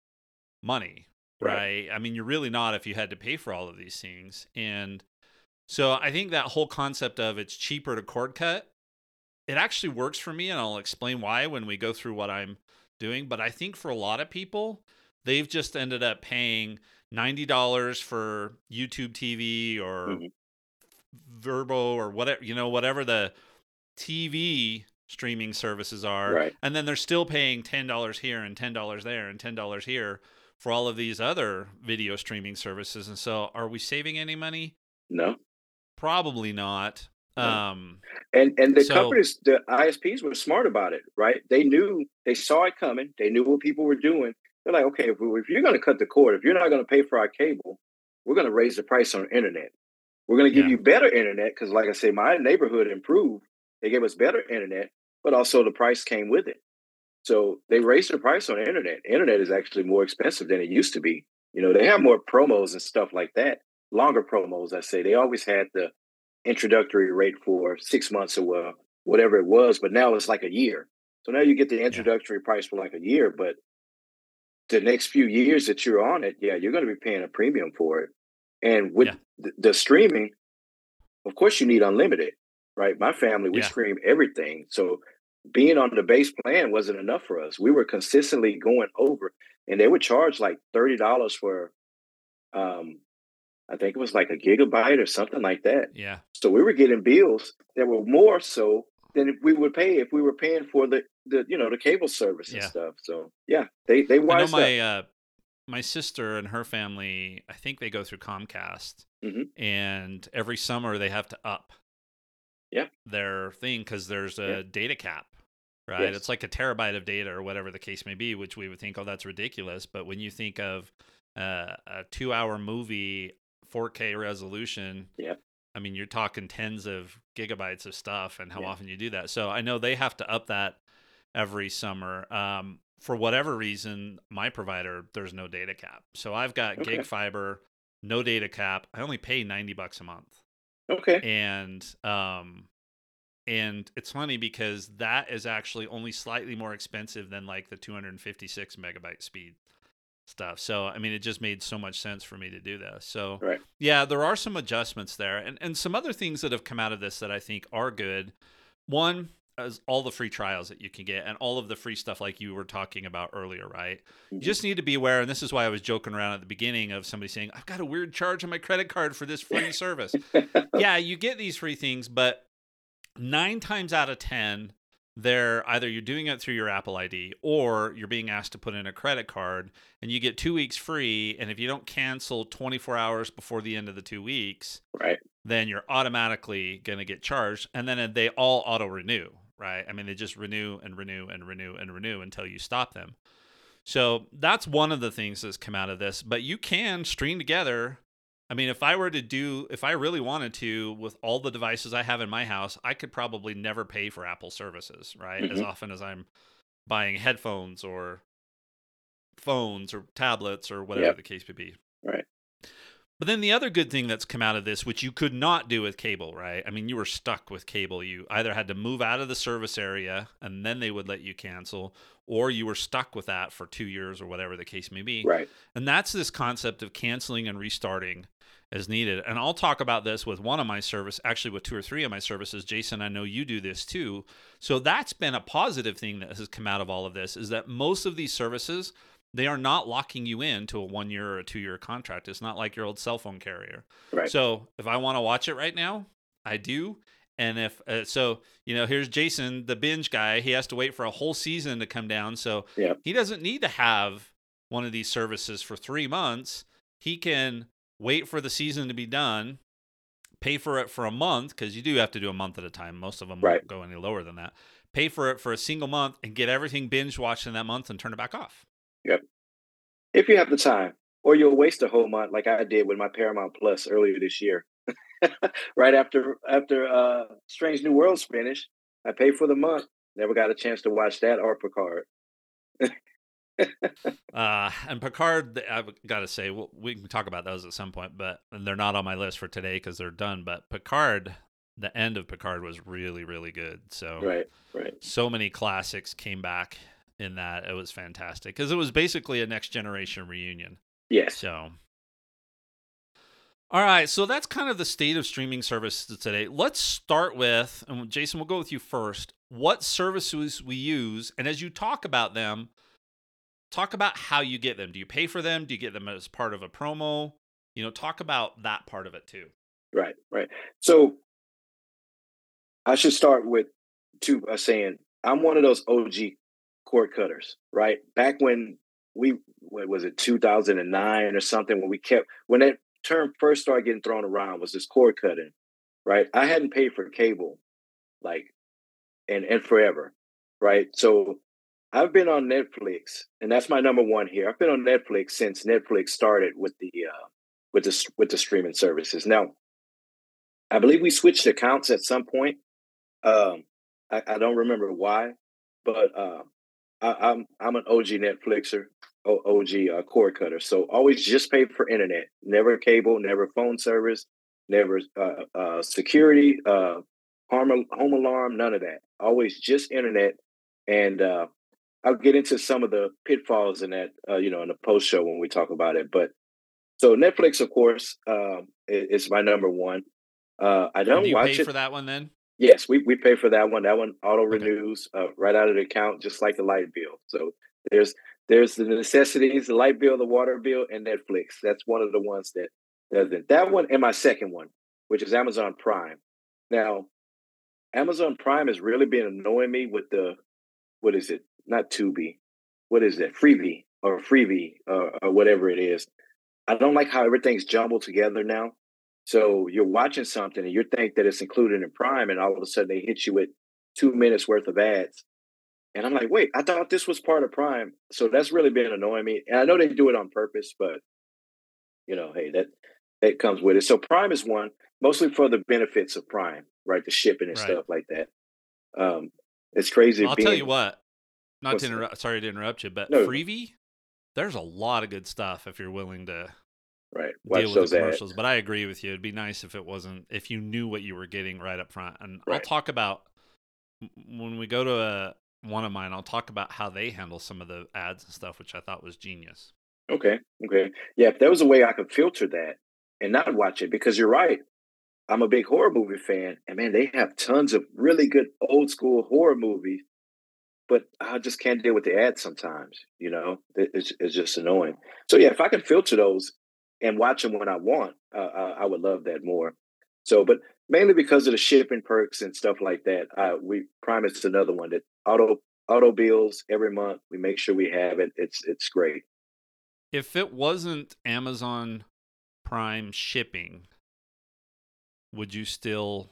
[SPEAKER 1] money,
[SPEAKER 2] Right.
[SPEAKER 1] right? I mean, you're really not if you had to pay for all of these things. And so I think that whole concept of it's cheaper to cord cut, it actually works for me. And I'll explain why when we go through what I'm doing. But I think for a lot of people, they've just ended up paying $90 for YouTube TV or
[SPEAKER 2] Mhm.
[SPEAKER 1] Fubo or whatever, you know, whatever the TV streaming services are.
[SPEAKER 2] Right.
[SPEAKER 1] And then they're still paying $10 here and $10 there and $10 here for all of these other video streaming services. And so are we saving any money?
[SPEAKER 2] No.
[SPEAKER 1] Probably not.
[SPEAKER 2] No.
[SPEAKER 1] Um,
[SPEAKER 2] And and the
[SPEAKER 1] So-
[SPEAKER 2] companies, the ISPs were smart about it, right? They knew, they saw it coming. They knew what people were doing. They're like, okay, if, if you're going to cut the cord, if you're not going to pay for our cable, we're going to raise the price on internet. We're going to give
[SPEAKER 1] Yeah.
[SPEAKER 2] you better internet because, like I say, my neighborhood improved. They gave us better internet, but also the price came with it. So they raised the price on internet. Internet is actually more expensive than it used to be. You know, they have more promos and stuff like that, longer promos. I say they always had the introductory rate for six months or whatever it was, but now it's like a year. So now you get the introductory price for like a year, but the next few years that you're on it, yeah, you're going to be paying a premium for it. And with
[SPEAKER 1] Yeah.
[SPEAKER 2] the, the streaming, of course, you need unlimited, right? My family, we
[SPEAKER 1] Yeah.
[SPEAKER 2] stream everything. So being on the base plan wasn't enough for us. We were consistently going over, and they would charge like thirty dollars for, um, I think it was like a gigabyte or something like that.
[SPEAKER 1] yeah.
[SPEAKER 2] So we were getting bills that were more so than if we would pay if we were paying for the the you know the cable service and
[SPEAKER 1] Yeah.
[SPEAKER 2] stuff. So yeah, they they wised up.
[SPEAKER 1] my uh, my sister and her family. I think they go through Comcast,
[SPEAKER 2] Mhm.
[SPEAKER 1] and every summer they have to up.
[SPEAKER 2] Yeah.
[SPEAKER 1] Their thing because there's a
[SPEAKER 2] Yeah.
[SPEAKER 1] data cap, right?
[SPEAKER 2] Yes.
[SPEAKER 1] It's like a terabyte of data or whatever the case may be, which we would think, oh, that's ridiculous. But when you think of uh, a two-hour movie, 4K resolution,
[SPEAKER 2] Yep.
[SPEAKER 1] I mean, you're talking tens of gigabytes of stuff, and how
[SPEAKER 2] Yeah.
[SPEAKER 1] often you do that. So I know they have to up that every summer. Um, for whatever reason, my provider there's no data cap, so I've got
[SPEAKER 2] Okay.
[SPEAKER 1] gig fiber, no data cap. I only pay ninety bucks a month,
[SPEAKER 2] Okay.
[SPEAKER 1] and um, and it's funny because that is actually only slightly more expensive than like the 256 megabyte speed stuff. So I mean, it just made so much sense for me to do this. So
[SPEAKER 2] Right.
[SPEAKER 1] yeah, there are some adjustments there, and and some other things that have come out of this that I think are good. One is all the free trials that you can get, and all of the free stuff like you were talking about earlier, right? You
[SPEAKER 2] Mhm.
[SPEAKER 1] just need to be aware, and this is why I was joking around at the beginning of somebody saying, "I've got a weird charge on my credit card for this free service." yeah, you get these free things, but nine times out of ten, they're either you're doing it through your Apple ID or you're being asked to put in a credit card, and you get two weeks free. And if you don't cancel 24 hours before the end of the two weeks,
[SPEAKER 2] right.
[SPEAKER 1] then you're automatically going to get charged, and then they all auto renew, right? I mean, they just renew and renew and renew and renew until you stop them. So that's one of the things that's come out of this. But you can string together. I mean, if I were to do, if I really wanted to, with all the devices I have in my house, I could probably never pay for Apple services, right? As
[SPEAKER 2] Mhm.
[SPEAKER 1] often as I'm buying headphones or phones or tablets or whatever
[SPEAKER 2] Yep.
[SPEAKER 1] the case may be.
[SPEAKER 2] Right.
[SPEAKER 1] But then the other good thing that's come out of this, which you could not do with cable, right? I mean, you were stuck with cable. You either had to move out of the service area and then they would let you cancel, or you were stuck with that for two years or whatever the case may be.
[SPEAKER 2] Right.
[SPEAKER 1] And that's this concept of canceling and restarting as needed. And I'll talk about this with one of my service, actually with two or three of my services. Jason, I know you do this too. So that's been a positive thing that has come out of all of this is that most of these services they are not locking you in to a one year or a two year contract. It's not like your old cell phone carrier.
[SPEAKER 2] Right.
[SPEAKER 1] So if I want to watch it right now, I do. And if uh, so, you know, here's Jason, the binge guy. He has to wait for a whole season to come down. So
[SPEAKER 2] Yep.
[SPEAKER 1] he doesn't need to have one of these services for three months. He can wait for the season to be done, pay for it for a month because you do have to do a month at a time. Most of them
[SPEAKER 2] Right.
[SPEAKER 1] won't go any lower than that. Pay for it for a single month and get everything binge watched in that month and turn it back off. Yep.
[SPEAKER 2] If you have the time, or you'll waste a whole month like I did with my Paramount Plus earlier this year. right after after uh Strange New Worlds finished, I paid for the month. Never got a chance to watch that or Picard.
[SPEAKER 1] Uh, and Picard, I've got to say, we can talk about those at some point, but and they're not on my list for today because they're done. But Picard, the end of Picard was really, really good. So
[SPEAKER 2] Right, right.
[SPEAKER 1] so many classics came back in that. It was fantastic because it was basically a next generation reunion.
[SPEAKER 2] Yes.
[SPEAKER 1] So, all right. So that's kind of the state of streaming services today. Let's start with, and Jason, we'll go with you first. What services we use, and as you talk about them, talk about how you get them. Do you pay for them? Do you get them as part of a promo? You know, talk about that part of it too.
[SPEAKER 2] Right, right. So I should start with two uh, saying I'm one of those OG cord cutters, right? Back when we what was it 2009 or something when we kept when that term first started getting thrown around was this cord cutting, right? I hadn't paid for cable like and and forever, right? So I've been on Netflix, and that's my number one here. I've been on Netflix since Netflix started with the uh, with the with the streaming services. Now, I believe we switched accounts at some point. Um, I, I don't remember why, but uh, I, I'm I'm an OG Netflixer, OG uh, cord cutter. So always just pay for internet, never cable, never phone service, never uh, uh, security, uh, home home alarm, none of that. Always just internet, and uh, I'll get into some of the pitfalls in that, uh, you know, in the post show when we talk about it. But so Netflix, of course, um, is my number one. Uh, I don't
[SPEAKER 1] do you
[SPEAKER 2] watch
[SPEAKER 1] pay
[SPEAKER 2] it.
[SPEAKER 1] for that one then?
[SPEAKER 2] Yes, we, we pay for that one. That one auto
[SPEAKER 1] Okay.
[SPEAKER 2] renews uh, right out of the account, just like the light bill. So there's there's the necessities, the light bill, the water bill, and Netflix. That's one of the ones that doesn't. That one and my second one, which is Amazon Prime. Now, Amazon Prime has really been annoying me with the what is it? Not Tubi. What is it? Freevee or Freebie or, or whatever it is. I don't like how everything's jumbled together now. So you're watching something and you think that it's included in Prime, and all of a sudden they hit you with two minutes worth of ads. And I'm like, wait, I thought this was part of Prime. So that's really been annoying me. And I know they do it on purpose, but you know, hey, that that comes with it. So Prime is one, mostly for the benefits of Prime, right? The shipping and
[SPEAKER 1] Right.
[SPEAKER 2] stuff like that. Um, it's crazy.
[SPEAKER 1] I'll tell you what. Not to interrupt. Sorry to interrupt you, but
[SPEAKER 2] No.
[SPEAKER 1] Freevee, there's a lot of good stuff if you're willing to
[SPEAKER 2] right? Watch
[SPEAKER 1] deal with the
[SPEAKER 2] ads.
[SPEAKER 1] commercials. But I agree with you. It'd be nice if it wasn't if you knew what you were getting right up front. And I'll talk about when we go to a one of mine. I'll talk about how they handle some of the ads and stuff, which I thought was genius.
[SPEAKER 2] Okay. Okay. Yeah. If there was a way I could filter that and not watch it, because you're right. I'm a big horror movie fan, and man, they have tons of really good old school horror movies, but I just can't deal with the ads sometimes. You know, it's, it's just annoying. So, yeah, if I can filter those and watch them when I want, uh, I, would love that more. So, but mainly because of the shipping perks and stuff like that, uh, we Prime is another one that auto auto bills every month. We make sure we have it. It's it's great.
[SPEAKER 1] If it wasn't Amazon Prime shipping, would you still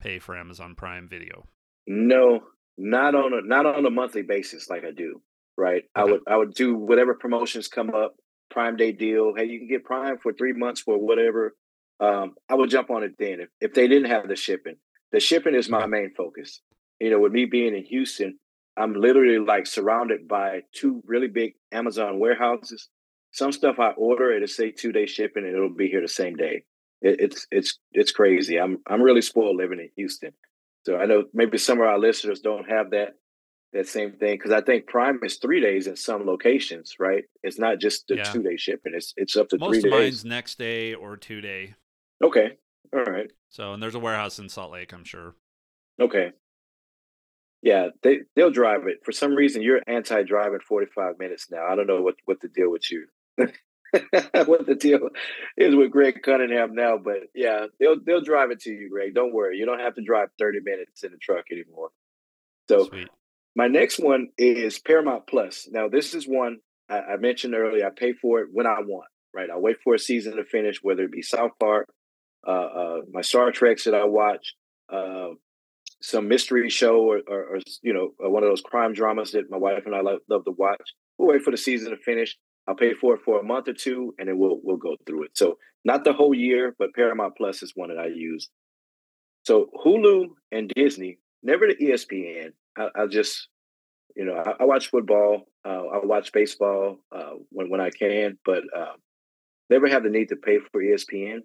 [SPEAKER 1] pay for Amazon Prime Video?
[SPEAKER 2] No, not on a not on a monthly basis like I do. Right. I would I would do whatever promotions come up, Prime Day deal. Hey, you can get Prime for three months for whatever. Um, I would jump on it then if, if they didn't have the shipping. The shipping is my main focus. You know, with me being in Houston, I'm literally like surrounded by two really big Amazon warehouses. Some stuff I order, it'll say two day shipping, and it'll be here the same day. It, it's it's it's crazy. I'm I'm really spoiled living in Houston. So I know maybe some of our listeners don't have that, that same thing because I think Prime is three days in some locations, right? It's not just the
[SPEAKER 1] Yeah.
[SPEAKER 2] two day shipping; it's it's up to
[SPEAKER 1] Most
[SPEAKER 2] three
[SPEAKER 1] of
[SPEAKER 2] days.
[SPEAKER 1] mine's next day or two day.
[SPEAKER 2] Okay, all right,
[SPEAKER 1] So, and there's a warehouse in Salt Lake, I'm sure.
[SPEAKER 2] okay. Yeah, they they'll drive it. For some reason, you're anti-driving 45 minutes now. I don't know what what the deal with you. what the deal is with Greg Cunningham now, but yeah, they'll they'll drive it to you, Greg. Don't worry, you don't have to drive 30 minutes in the truck anymore. So
[SPEAKER 1] Sweet.
[SPEAKER 2] My next one is Paramount Plus. Now, this is one I, I mentioned earlier. I pay for it when I want, right? I wait for a season to finish, whether it be South Park, uh, uh, my Star Treks that I watch, uh, some mystery show, or, or, or you know, uh, one of those crime dramas that my wife and I love, love to watch. We'll wait for the season to finish. I'll pay for it for a month or two, and then we'll we'll go through it. So not the whole year, but Paramount Plus is one that I use. So Hulu and Disney, never the ESPN. I, I just, you know, I, I watch football. Uh, I watch baseball uh, when when I can, but uh, never have the need to pay for ESPN.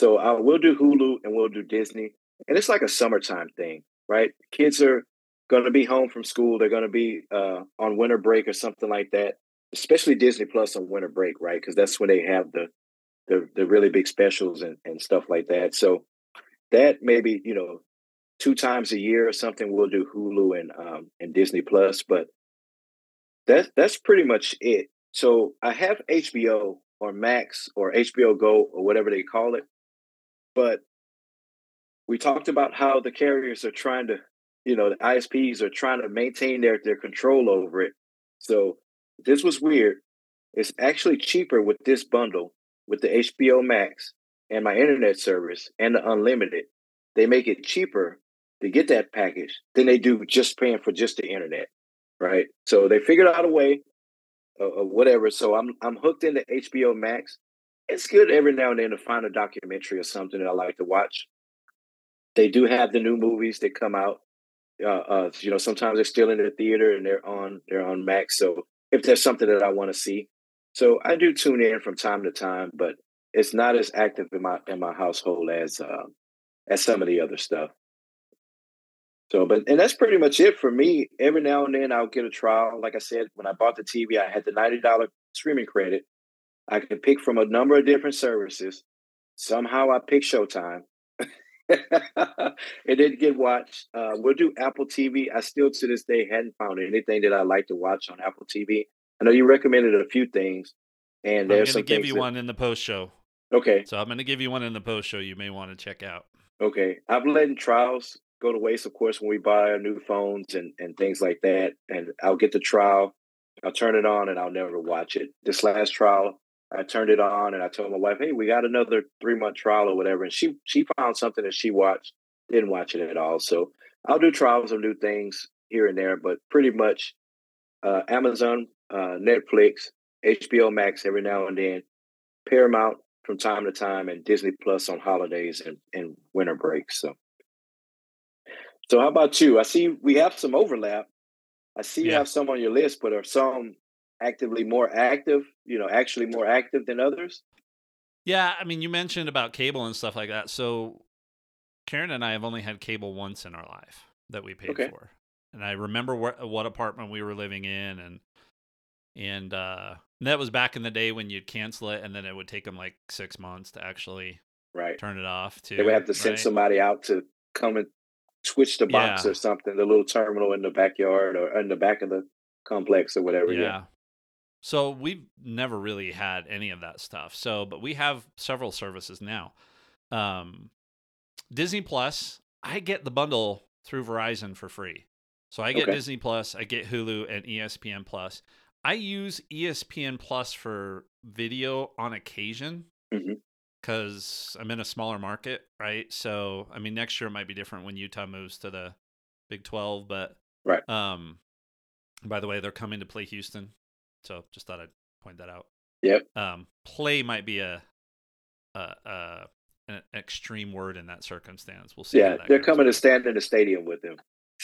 [SPEAKER 2] So I will do Hulu and we'll do Disney, and it's like a summertime thing, right? Kids are going to be home from school. They're going to be uh, on winter break or something like that. Especially Disney Plus on winter break, right? Because that's when they have the the the really big specials and, and stuff like that. So that maybe you know two times a year or something we'll do Hulu and um and Disney Plus, but that's that's pretty much it. So I have HBO or Max or HBO Go or whatever they call it, but we talked about how the carriers are trying to, you know, the ISPs are trying to maintain their their control over it. So this was weird. It's actually cheaper with this bundle with the HBO Max and my internet service and the unlimited. They make it cheaper to get that package than they do just paying for just the internet, right? So they figured out a way or, whatever. So I'm I'm hooked into HBO Max. It's good every now and then to find a documentary or something that I like to watch. They do have the new movies that come out. Uh, uh, you know, sometimes they're still in the theater and they're on they're on Max. So if there's something that I want to see, so I do tune in from time to time, but it's not as active in my in my household as uh, as some of the other stuff. So, but and that's pretty much it for me. Every now and then I'll get a trial. Like I said, when I bought the TV, I had the ninety dollar streaming credit. I could pick from a number of different services. Somehow I picked Showtime. it didn't get watched. Uh, we'll do Apple TV. I still to this day hadn't found anything that I like to watch on Apple TV. I know you recommended a few things, and
[SPEAKER 1] I'm
[SPEAKER 2] there's
[SPEAKER 1] going to give you
[SPEAKER 2] that-
[SPEAKER 1] one in the post show.
[SPEAKER 2] Okay,
[SPEAKER 1] So I'm going to give you one in the post show you may want to check out.
[SPEAKER 2] Okay, I've letting trials go to waste, of course, when we buy our new phones and and things like that. And I'll get the trial, I'll turn it on, and I'll never watch it. This last trial, I turned it on, and I told my wife, "Hey, we got another three month trial or whatever." And she she found something that she watched, didn't watch it at all. So I'll do trials of new things here and there, but pretty much uh, Amazon, uh, Netflix, HBO Max every now and then, Paramount from time to time, and Disney Plus on holidays and, and winter breaks. So, so how about you? I see we have some overlap. I see you
[SPEAKER 1] Yeah.
[SPEAKER 2] have some on your list, but are some actively more active? You know, actually more active than others.
[SPEAKER 1] Yeah, I mean, you mentioned about cable and stuff like that. So Karen and I have only had cable once in our life that we paid
[SPEAKER 2] Okay.
[SPEAKER 1] for, and I remember what what apartment we were living in, and and uh, that was back in the day when you'd cancel it, and then it would take them like six months to actually
[SPEAKER 2] Right.
[SPEAKER 1] turn it off. Too,
[SPEAKER 2] They would have to send
[SPEAKER 1] right?
[SPEAKER 2] somebody out to come and switch the box
[SPEAKER 1] Yeah.
[SPEAKER 2] or something, the little terminal in the backyard or in the back of the complex or whatever.
[SPEAKER 1] Yeah.
[SPEAKER 2] Yeah.
[SPEAKER 1] So we've never really had any of that stuff. So, but we have several services now. Um, Disney Plus, I get the bundle through Verizon for free. So I get
[SPEAKER 2] Okay.
[SPEAKER 1] Disney Plus, I get Hulu and ESPN Plus. I use ESPN Plus for video on occasion because I'm in a smaller market, right? So, I mean, next year might be different when Utah moves to the Big 12, but
[SPEAKER 2] Right.
[SPEAKER 1] um, by the way, they're coming to play Houston, so just thought I'd point that out.
[SPEAKER 2] Yep.
[SPEAKER 1] Um, play might be a, a, a an extreme word in that circumstance. We'll see.
[SPEAKER 2] Yeah. They're coming to stand in the stadium with him.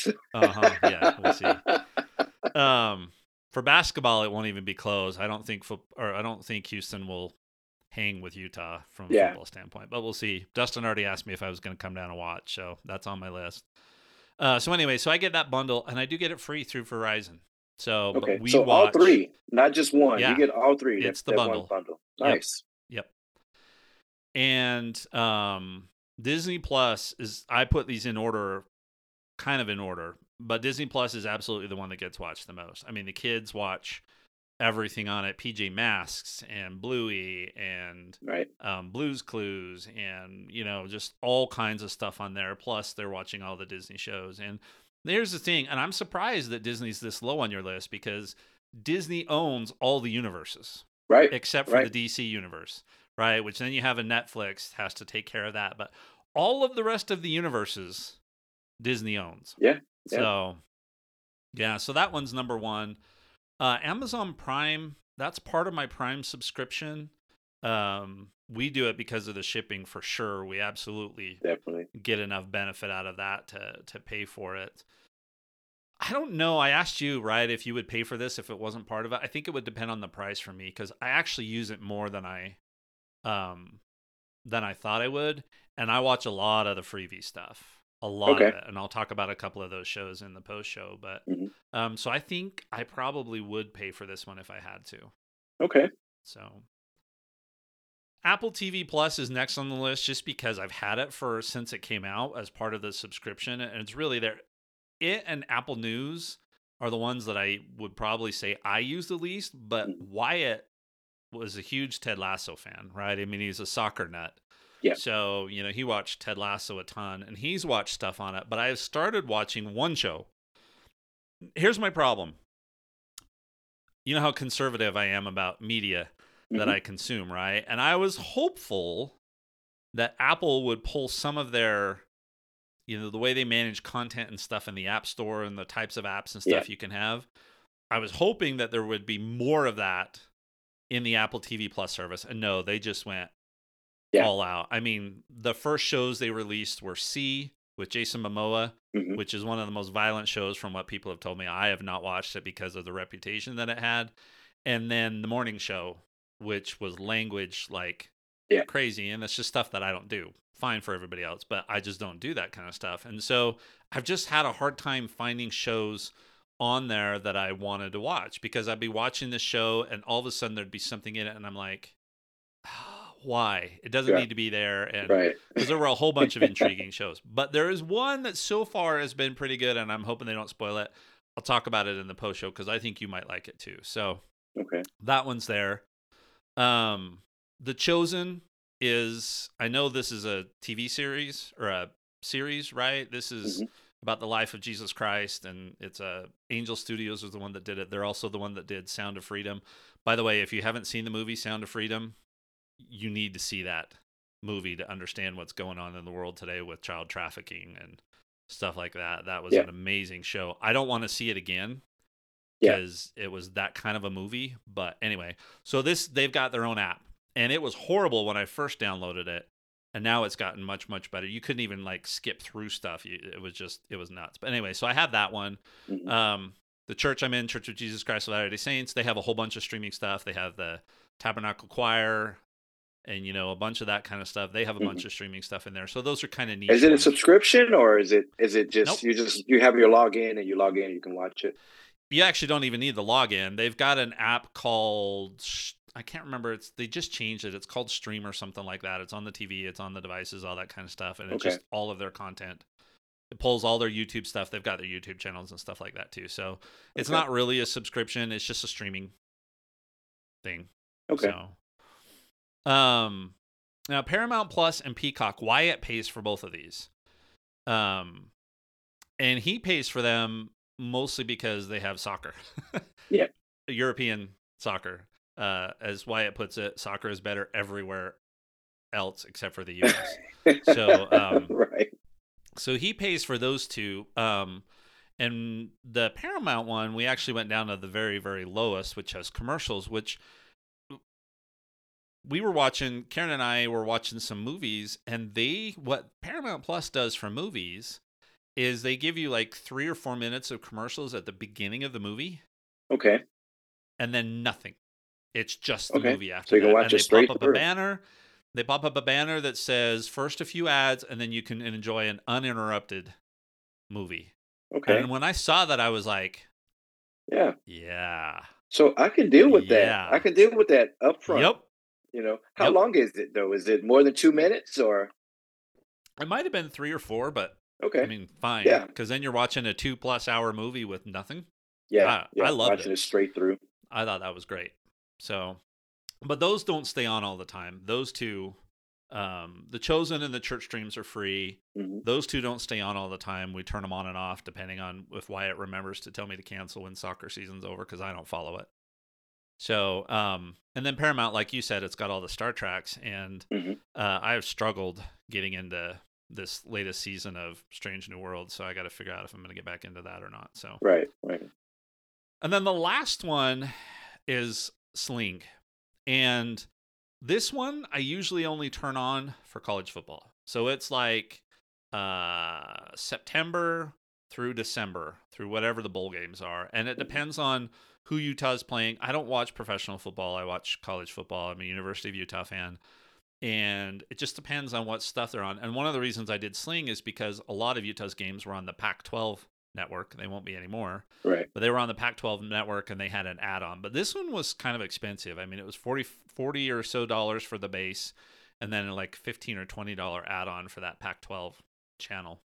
[SPEAKER 1] Uh-huh, yeah, we'll see. Um, for basketball, it won't even be close. I don't think or I don't think Houston will hang with Utah from a
[SPEAKER 2] Yeah.
[SPEAKER 1] football standpoint, but we'll see. Dustin already asked me if I was going to come down and watch, so that's on my list. Uh, so anyway, so I get that bundle, and I do get it free through Verizon. So
[SPEAKER 2] Okay.
[SPEAKER 1] but we
[SPEAKER 2] So
[SPEAKER 1] watch,
[SPEAKER 2] all three, not just one.
[SPEAKER 1] Yeah.
[SPEAKER 2] You get all three. that-
[SPEAKER 1] It's the
[SPEAKER 2] that
[SPEAKER 1] bundle.
[SPEAKER 2] One bundle.
[SPEAKER 1] Yep.
[SPEAKER 2] Nice.
[SPEAKER 1] Yep. And um, Disney Plus is I put these in order, kind of in order, but Disney Plus is absolutely the one that gets watched the most. I mean, the kids watch everything on it: PJ Masks and Bluey and
[SPEAKER 2] Right.
[SPEAKER 1] um, Blues Clues, and you know, just all kinds of stuff on there. Plus, they're watching all the Disney shows. And here's the thing, and I'm surprised that Disney's this low on your list because Disney owns all the universes
[SPEAKER 2] Right.
[SPEAKER 1] except for
[SPEAKER 2] Right.
[SPEAKER 1] the DC universe, right? Which then you have a Netflix has to take care of that, but all of the rest of the universes Disney owns.
[SPEAKER 2] Yeah, yeah.
[SPEAKER 1] So yeah, so that one's number 1. Uh Amazon Prime, that's part of my Prime subscription. Um we do it because of the shipping for sure. We absolutely
[SPEAKER 2] Definitely.
[SPEAKER 1] get enough benefit out of that to to pay for it. I don't know. I asked you, right, if you would pay for this if it wasn't part of it. I think it would depend on the price for me because I actually use it more than I um than I thought I would. And I watch a lot of the freebie stuff. A lot
[SPEAKER 2] Okay.
[SPEAKER 1] of it. And I'll talk about a couple of those shows in the post show. But
[SPEAKER 2] Mhm.
[SPEAKER 1] um so I think I probably would pay for this one if I had to.
[SPEAKER 2] Okay.
[SPEAKER 1] So Apple TV Plus is next on the list just because I've had it for since it came out as part of the subscription and it's really there it and Apple News are the ones that I would probably say I use the least, but
[SPEAKER 2] Mhm.
[SPEAKER 1] Wyatt was a huge Ted Lasso fan, right? I mean, he's a soccer nut.
[SPEAKER 2] Yeah.
[SPEAKER 1] So, you know, he watched Ted Lasso a ton and he's watched stuff on it, but I have started watching one show. Here's my problem. You know how conservative I am about media that
[SPEAKER 2] Mhm.
[SPEAKER 1] I consume, right? And I was hopeful that Apple would pull some of their, you know, the way they manage content and stuff in the App Store and the types of apps and
[SPEAKER 2] Yeah.
[SPEAKER 1] stuff you can have. I was hoping that there would be more of that in the Apple TV Plus service. And no, they just went
[SPEAKER 2] Yeah.
[SPEAKER 1] all out. I mean, the first shows they released were See with Jason Momoa,
[SPEAKER 2] Mhm.
[SPEAKER 1] which is one of the most violent shows from what people have told me. I have not watched it because of the reputation that it had. And then the morning show, which was language like
[SPEAKER 2] Yeah.
[SPEAKER 1] crazy. And that's just stuff that I don't do. Fine for everybody else, but I just don't do that kind of stuff. And so I've just had a hard time finding shows on there that I wanted to watch because I'd be watching this show and all of a sudden there'd be something in it and I'm like, ah, why? It doesn't
[SPEAKER 2] Yeah.
[SPEAKER 1] need to be there. And
[SPEAKER 2] Right.
[SPEAKER 1] because there were a whole bunch of intriguing shows. But there is one that so far has been pretty good, and I'm hoping they don't spoil it. I'll talk about it in the post show because I think you might like it too. So
[SPEAKER 2] Okay.
[SPEAKER 1] that one's there. Um, The Chosen is I know this is a TV series or a series, right? This is
[SPEAKER 2] Mhm.
[SPEAKER 1] about the life of Jesus Christ, and it's a Angel Studios was the one that did it. They're also the one that did Sound of Freedom. By the way, if you haven't seen the movie Sound of Freedom, you need to see that movie to understand what's going on in the world today with child trafficking and stuff like that. That was
[SPEAKER 2] Yeah.
[SPEAKER 1] an amazing show. I don't want to see it again
[SPEAKER 2] Yeah.
[SPEAKER 1] because it was that kind of a movie. But anyway, so this they've got their own app, and it was horrible when I first downloaded it, and now it's gotten much much better. You couldn't even like skip through stuff. It was just it was nuts. But anyway, so I have that one.
[SPEAKER 2] Mhm.
[SPEAKER 1] Um, the church I'm in, Church of Jesus Christ of Latter-day Saints, they have a whole bunch of streaming stuff. They have the Tabernacle Choir, and you know a bunch of that kind of stuff. They have a
[SPEAKER 2] Mhm.
[SPEAKER 1] bunch of streaming stuff in there. So those are kind of neat.
[SPEAKER 2] Is it a subscription or is it is it just
[SPEAKER 1] Nope.
[SPEAKER 2] you just you have your login and you log in and you can watch it?
[SPEAKER 1] You actually don't even need the login. They've got an app called I can't remember. It's they just changed it. It's called Stream or something like that. It's on the TV. It's on the devices. All that kind of stuff, and it's
[SPEAKER 2] Okay.
[SPEAKER 1] just all of their content. It pulls all their YouTube stuff. They've got their YouTube channels and stuff like that too. So it's
[SPEAKER 2] Okay.
[SPEAKER 1] not really a subscription. It's just a streaming thing.
[SPEAKER 2] Okay.
[SPEAKER 1] So, um, now Paramount Plus and Peacock, Wyatt pays for both of these. Um, and he pays for them mostly because they have soccer.
[SPEAKER 2] Yeah.
[SPEAKER 1] European soccer. Uh, as Wyatt puts it, soccer is better everywhere else except for the US. So, um,
[SPEAKER 2] right.
[SPEAKER 1] so he pays for those two. Um, and the Paramount one, we actually went down to the very, very lowest, which has commercials, which we were watching, Karen and I were watching some movies, and they, what Paramount Plus does for movies is they give you like three or four minutes of commercials at the beginning of the movie
[SPEAKER 2] Okay.
[SPEAKER 1] and then nothing. It's just the
[SPEAKER 2] Okay.
[SPEAKER 1] movie after
[SPEAKER 2] So you can
[SPEAKER 1] that.
[SPEAKER 2] watch
[SPEAKER 1] and
[SPEAKER 2] it
[SPEAKER 1] they
[SPEAKER 2] straight
[SPEAKER 1] pop up
[SPEAKER 2] through.
[SPEAKER 1] a banner. They pop up a banner that says first a few ads, and then you can enjoy an uninterrupted movie.
[SPEAKER 2] Okay.
[SPEAKER 1] And when I saw that, I was like,
[SPEAKER 2] yeah.
[SPEAKER 1] yeah.
[SPEAKER 2] So I can deal with
[SPEAKER 1] Yeah.
[SPEAKER 2] that. I can deal with that up front.
[SPEAKER 1] Yep.
[SPEAKER 2] You know, how
[SPEAKER 1] Yep.
[SPEAKER 2] long is it though? Is it more than two minutes or
[SPEAKER 1] It might have been three or four, but
[SPEAKER 2] okay?
[SPEAKER 1] I mean, fine.
[SPEAKER 2] Yeah.
[SPEAKER 1] Because then you're watching a two plus hour movie with nothing.
[SPEAKER 2] yeah,
[SPEAKER 1] I-
[SPEAKER 2] yeah.
[SPEAKER 1] I loved
[SPEAKER 2] watching
[SPEAKER 1] it.
[SPEAKER 2] it straight through.
[SPEAKER 1] I thought that was great. So, but those don't stay on all the time. Those two, um, the Chosen and the Church Streams are free.
[SPEAKER 2] hmm
[SPEAKER 1] Those two don't stay on all the time. We turn them on and off depending on if Wyatt remembers to tell me to cancel when soccer season's over because I don't follow it. So, um, and then Paramount, like you said, it's got all the Star Treks, and
[SPEAKER 2] Mhm.
[SPEAKER 1] uh, I have struggled getting into this latest season of Strange New World. So I got to figure out if I'm going to get back into that or not. So,
[SPEAKER 2] Right, right.
[SPEAKER 1] and then the last one is Sling. And this one I usually only turn on for college football. So it's like uh September through December, through whatever the bowl games are. And it depends on who Utah's playing. I don't watch professional football. I watch college football. I'm a University of Utah fan. And it just depends on what stuff they're on. And one of the reasons I did Sling is because a lot of Utah's games were on the Pac 12 network. They won't be anymore
[SPEAKER 2] Right.
[SPEAKER 1] but they were on the Pac-12 network and they had an add-on. But this one was kind of expensive. I mean, it was 40, 40 or so dollars for the base, and then like fifteen or twenty dollar add-on for that Pac-12 channel.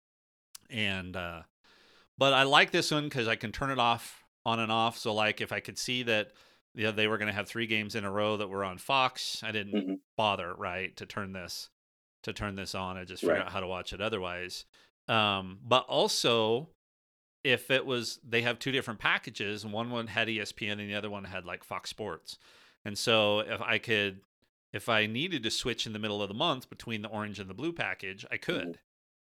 [SPEAKER 1] And uh, but I like this one because I can turn it off on and off. So like if I could see that yeah, they were going to have three games in a row that were on Fox, I didn't
[SPEAKER 2] Mhm.
[SPEAKER 1] bother right to turn this to turn this on. I just figured
[SPEAKER 2] Right.
[SPEAKER 1] out how to watch it otherwise. Um, but also if it was they have two different packages and one one had ESPN and the other one had like Fox Sports. And so if I could if I needed to switch in the middle of the month between the orange and the blue package, I could.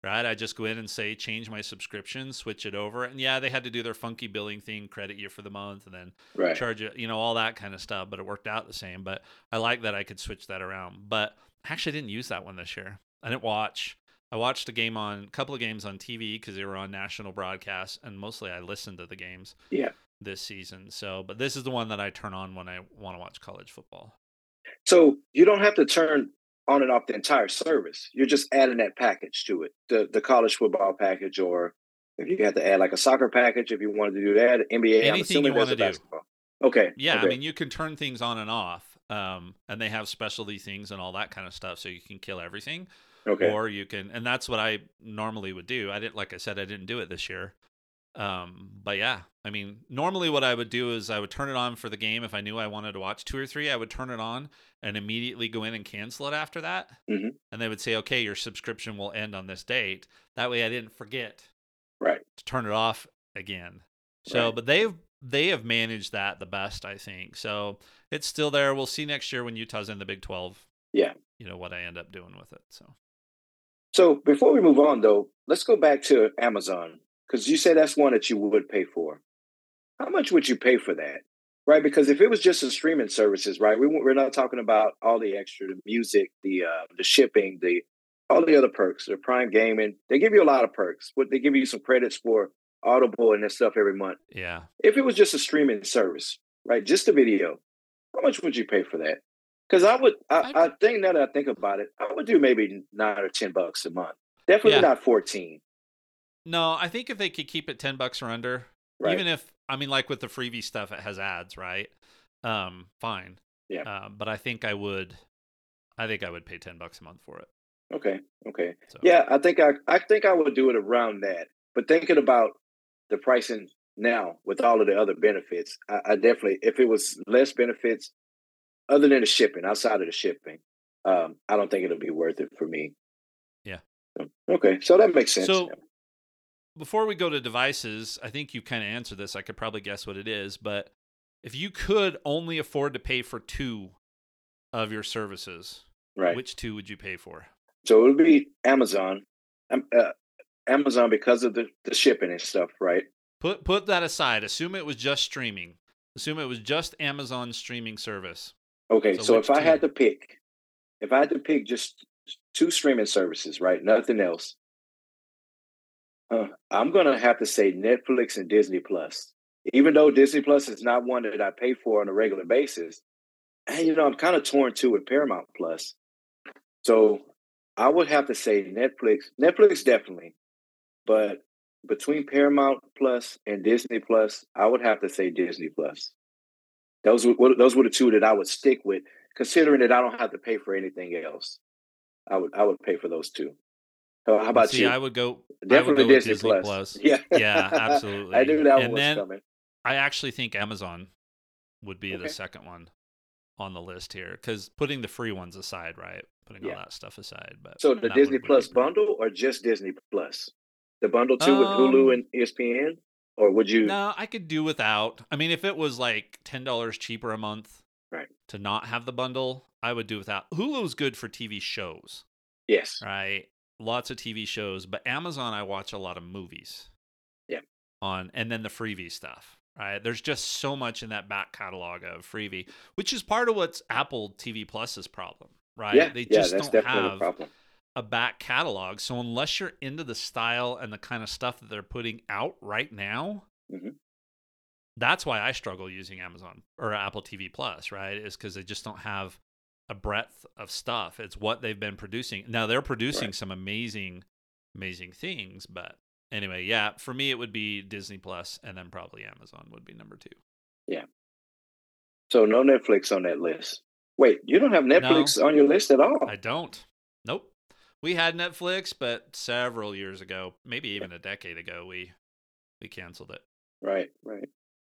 [SPEAKER 1] Right? I just go in and say change my subscription, switch it over. And yeah, they had to do their funky billing thing, credit you for the month and then
[SPEAKER 2] Right.
[SPEAKER 1] charge it, you know, all that kind of stuff, but it worked out the same. But I like that I could switch that around. But I actually didn't use that one this year. I didn't watch. I watched a game on a couple of games on TV because they were on national broadcast, and mostly I listened to the games
[SPEAKER 2] Yeah.
[SPEAKER 1] this season. So, but this is the one that I turn on when I want to watch college football.
[SPEAKER 2] So you don't have to turn on and off the entire service. You're just adding that package to it, the the college football package, or if you had to add like a soccer package, if you wanted to do that, NBA.
[SPEAKER 1] Anything you wanna do.
[SPEAKER 2] basketball. Okay.
[SPEAKER 1] Yeah,
[SPEAKER 2] okay.
[SPEAKER 1] I mean, you can turn things on and off, um, and they have specialty things and all that kind of stuff, so you can kill everything.
[SPEAKER 2] okay.
[SPEAKER 1] or you can and that's what i normally would do i didn't like i said i didn't do it this year um but yeah i mean normally what i would do is i would turn it on for the game if i knew i wanted to watch two or three i would turn it on and immediately go in and cancel it after that
[SPEAKER 2] Mhm.
[SPEAKER 1] and they would say okay your subscription will end on this date that way i didn't forget
[SPEAKER 2] right.
[SPEAKER 1] to turn it off again so
[SPEAKER 2] Right.
[SPEAKER 1] but they've they have managed that the best i think so it's still there we'll see next year when utah's in the big 12
[SPEAKER 2] Yeah.
[SPEAKER 1] you know what i end up doing with it so
[SPEAKER 2] So before we move on, though, let's go back to Amazon because you say that's one that you would pay for. How much would you pay for that? Right, because if it was just a streaming services, right, we, we're not talking about all the extra, the music, the uh, the shipping, the all the other perks, the Prime Gaming. They give you a lot of perks. But they give you some credits for Audible and that stuff every month.
[SPEAKER 1] yeah
[SPEAKER 2] If it was just a streaming service, right, just a video, how much would you pay for that? Because I would, I,
[SPEAKER 1] I'd-
[SPEAKER 2] I think now that I think about it, I would do maybe nine or ten bucks a month. Definitely
[SPEAKER 1] Yeah.
[SPEAKER 2] not fourteen.
[SPEAKER 1] No, I think if they could keep it ten bucks or under,
[SPEAKER 2] Right.
[SPEAKER 1] even if I mean like with the freebie stuff, it has ads, right? Um, fine.
[SPEAKER 2] Yeah.
[SPEAKER 1] Um, but I think I would, I think I would pay ten bucks a month for it.
[SPEAKER 2] Okay. Okay.
[SPEAKER 1] So.
[SPEAKER 2] Yeah, I think I, I think I would do it around that. But thinking about the pricing now with all of the other benefits, I, I definitely, if it was less benefits, other than the shipping, outside of the shipping, um, I don't think it'll be worth it for me.
[SPEAKER 1] Yeah.
[SPEAKER 2] Okay, so that makes sense.
[SPEAKER 1] So before we go to devices, I think you kind of answered this. I could probably guess what it is, but if you could only afford to pay for two of your services,
[SPEAKER 2] right.
[SPEAKER 1] which two would you pay for?
[SPEAKER 2] So it would be Amazon, um, uh, Amazon because of the, the shipping and stuff, right?
[SPEAKER 1] Put put that aside. Assume it was just streaming. Assume it was just Amazon streaming service.
[SPEAKER 2] Okay,
[SPEAKER 1] So
[SPEAKER 2] so, if I had to pick, if I had to pick just two streaming services, right, nothing else, uh, I'm gonna have to say Netflix and Disney Plus. Even though Disney Plus is not one that I pay for on a regular basis, and you know I'm kind of torn too with Paramount Plus. So I would have to say Netflix, Netflix definitely, but between Paramount Plus and Disney Plus, I would have to say Disney Plus. Those were those were the two that I would stick with, considering that I don't have to pay for anything else. I would I would pay for those two. So how about
[SPEAKER 1] See,
[SPEAKER 2] you?
[SPEAKER 1] I would go
[SPEAKER 2] Definitely
[SPEAKER 1] would go
[SPEAKER 2] Disney,
[SPEAKER 1] Disney
[SPEAKER 2] Plus.
[SPEAKER 1] Plus.
[SPEAKER 2] Yeah,
[SPEAKER 1] Yeah, absolutely.
[SPEAKER 2] I knew that one
[SPEAKER 1] And
[SPEAKER 2] was
[SPEAKER 1] then-
[SPEAKER 2] coming.
[SPEAKER 1] I actually think Amazon would be
[SPEAKER 2] Okay.
[SPEAKER 1] the second one on the list here because putting the free ones aside, right? Putting
[SPEAKER 2] Yeah.
[SPEAKER 1] all that stuff aside, but
[SPEAKER 2] So the Disney Plus bundle or just Disney Plus? The bundle too with Hulu
[SPEAKER 1] Um,
[SPEAKER 2] and ESPN, or would you?
[SPEAKER 1] No, I could do without. I mean, if it was like ten dollars cheaper a month,
[SPEAKER 2] Right.
[SPEAKER 1] to not have the bundle, I would do without. Hulu's good for TV shows,
[SPEAKER 2] Yes.
[SPEAKER 1] right? Lots of TV shows, but Amazon, I watch a lot of movies.
[SPEAKER 2] Yeah.
[SPEAKER 1] On and then the freebie stuff, right? There's just so much in that back catalog of freebie, which is part of what's Apple TV Plus's problem, right?
[SPEAKER 2] Yeah.
[SPEAKER 1] They just
[SPEAKER 2] that's
[SPEAKER 1] don't
[SPEAKER 2] definitely a
[SPEAKER 1] have a back catalog. So unless you're into the style and the kind of stuff that they're putting out right now,
[SPEAKER 2] Mhm.
[SPEAKER 1] that's why I struggle using Amazon or Apple TV Plus, right? Is because they just don't have a breadth of stuff. It's what they've been producing. Now they're producing
[SPEAKER 2] Right.
[SPEAKER 1] some amazing, amazing things, but anyway, yeah, for me it would be Disney Plus and then probably Amazon would be number two. Yeah.
[SPEAKER 2] So no Netflix on that list. Wait, you don't have Netflix on your list at all?
[SPEAKER 1] I don't. Nope. We had Netflix, but several years ago, maybe even a decade ago, we we canceled it.
[SPEAKER 2] Right, right.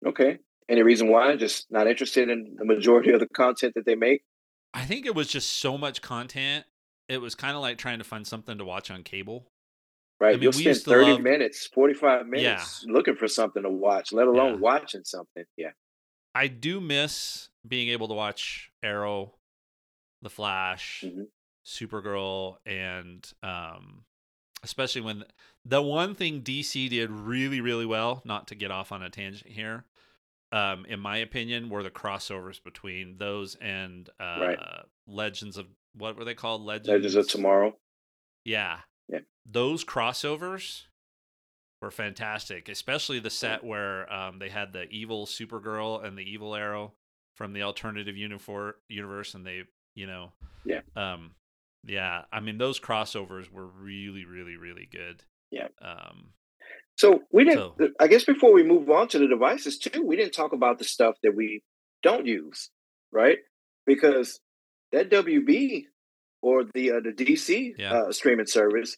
[SPEAKER 2] Okay. Any reason why? Just not interested in the majority of the content that they make?
[SPEAKER 1] I think it was just so much content. It was kind of like trying to find something to watch on cable.
[SPEAKER 2] Right.
[SPEAKER 1] mean,
[SPEAKER 2] You'll
[SPEAKER 1] we
[SPEAKER 2] spend 30
[SPEAKER 1] love-
[SPEAKER 2] minutes, 45 minutes looking for something to watch, let alone
[SPEAKER 1] Yeah.
[SPEAKER 2] watching something. Yeah.
[SPEAKER 1] I do miss being able to watch Arrow, The Flash,
[SPEAKER 2] Mhm.
[SPEAKER 1] Supergirl, and um, especially when the one thing DC did really, really well, not to get off on a tangent here, um, in my opinion, were the crossovers between those and uh,
[SPEAKER 2] Right.
[SPEAKER 1] Legends of what were they called? Legends,
[SPEAKER 2] Legends of Tomorrow.
[SPEAKER 1] Yeah.
[SPEAKER 2] Yeah.
[SPEAKER 1] Those crossovers were fantastic, especially the set where um, they had the evil Supergirl and the evil Arrow from the alternative unifor- universe, and they, you know,
[SPEAKER 2] Yeah.
[SPEAKER 1] um, yeah. I mean, those crossovers were really, really, really good.
[SPEAKER 2] Yeah.
[SPEAKER 1] Um,
[SPEAKER 2] So we didn't.
[SPEAKER 1] So-
[SPEAKER 2] I guess before we move on to the devices too, we didn't talk about the stuff that we don't use, right? Because that WB or the uh, the DC
[SPEAKER 1] Yeah.
[SPEAKER 2] uh, streaming service,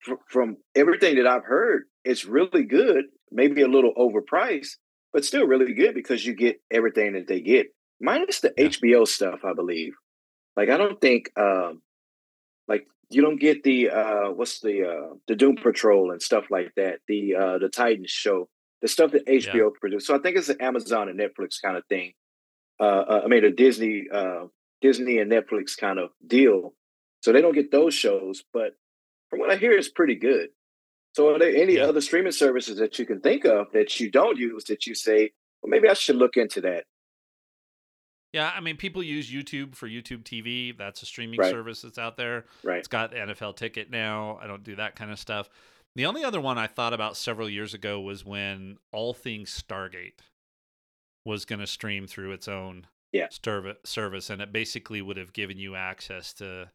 [SPEAKER 2] fr- from everything that I've heard, it's really good. Maybe a little overpriced, but still really good because you get everything that they get, minus the
[SPEAKER 1] Yeah.
[SPEAKER 2] HBO stuff, I believe. Like I don't think, um, like you don't get the uh, what's the uh, the Doom Patrol and stuff like that. The uh, the Titans show, the stuff that HBO produced. So I think it's an Amazon and Netflix kind of thing. Uh, uh, I mean, a Disney uh, Disney and Netflix kind of deal. So they don't get those shows, but from what I hear, it's pretty good. So are there any
[SPEAKER 1] Yeah.
[SPEAKER 2] other streaming services that you can think of that you don't use that you say, well, maybe I should look into that?
[SPEAKER 1] Yeah. I mean, people use YouTube for YouTube TV. That's a streaming
[SPEAKER 2] Right.
[SPEAKER 1] service that's out there.
[SPEAKER 2] Right.
[SPEAKER 1] It's got the NFL ticket now. I don't do that kind of stuff. The only other one I thought about several years ago was when All Things Stargate was going to stream through its own
[SPEAKER 2] Yeah.
[SPEAKER 1] serv- service, and it basically would have given you access to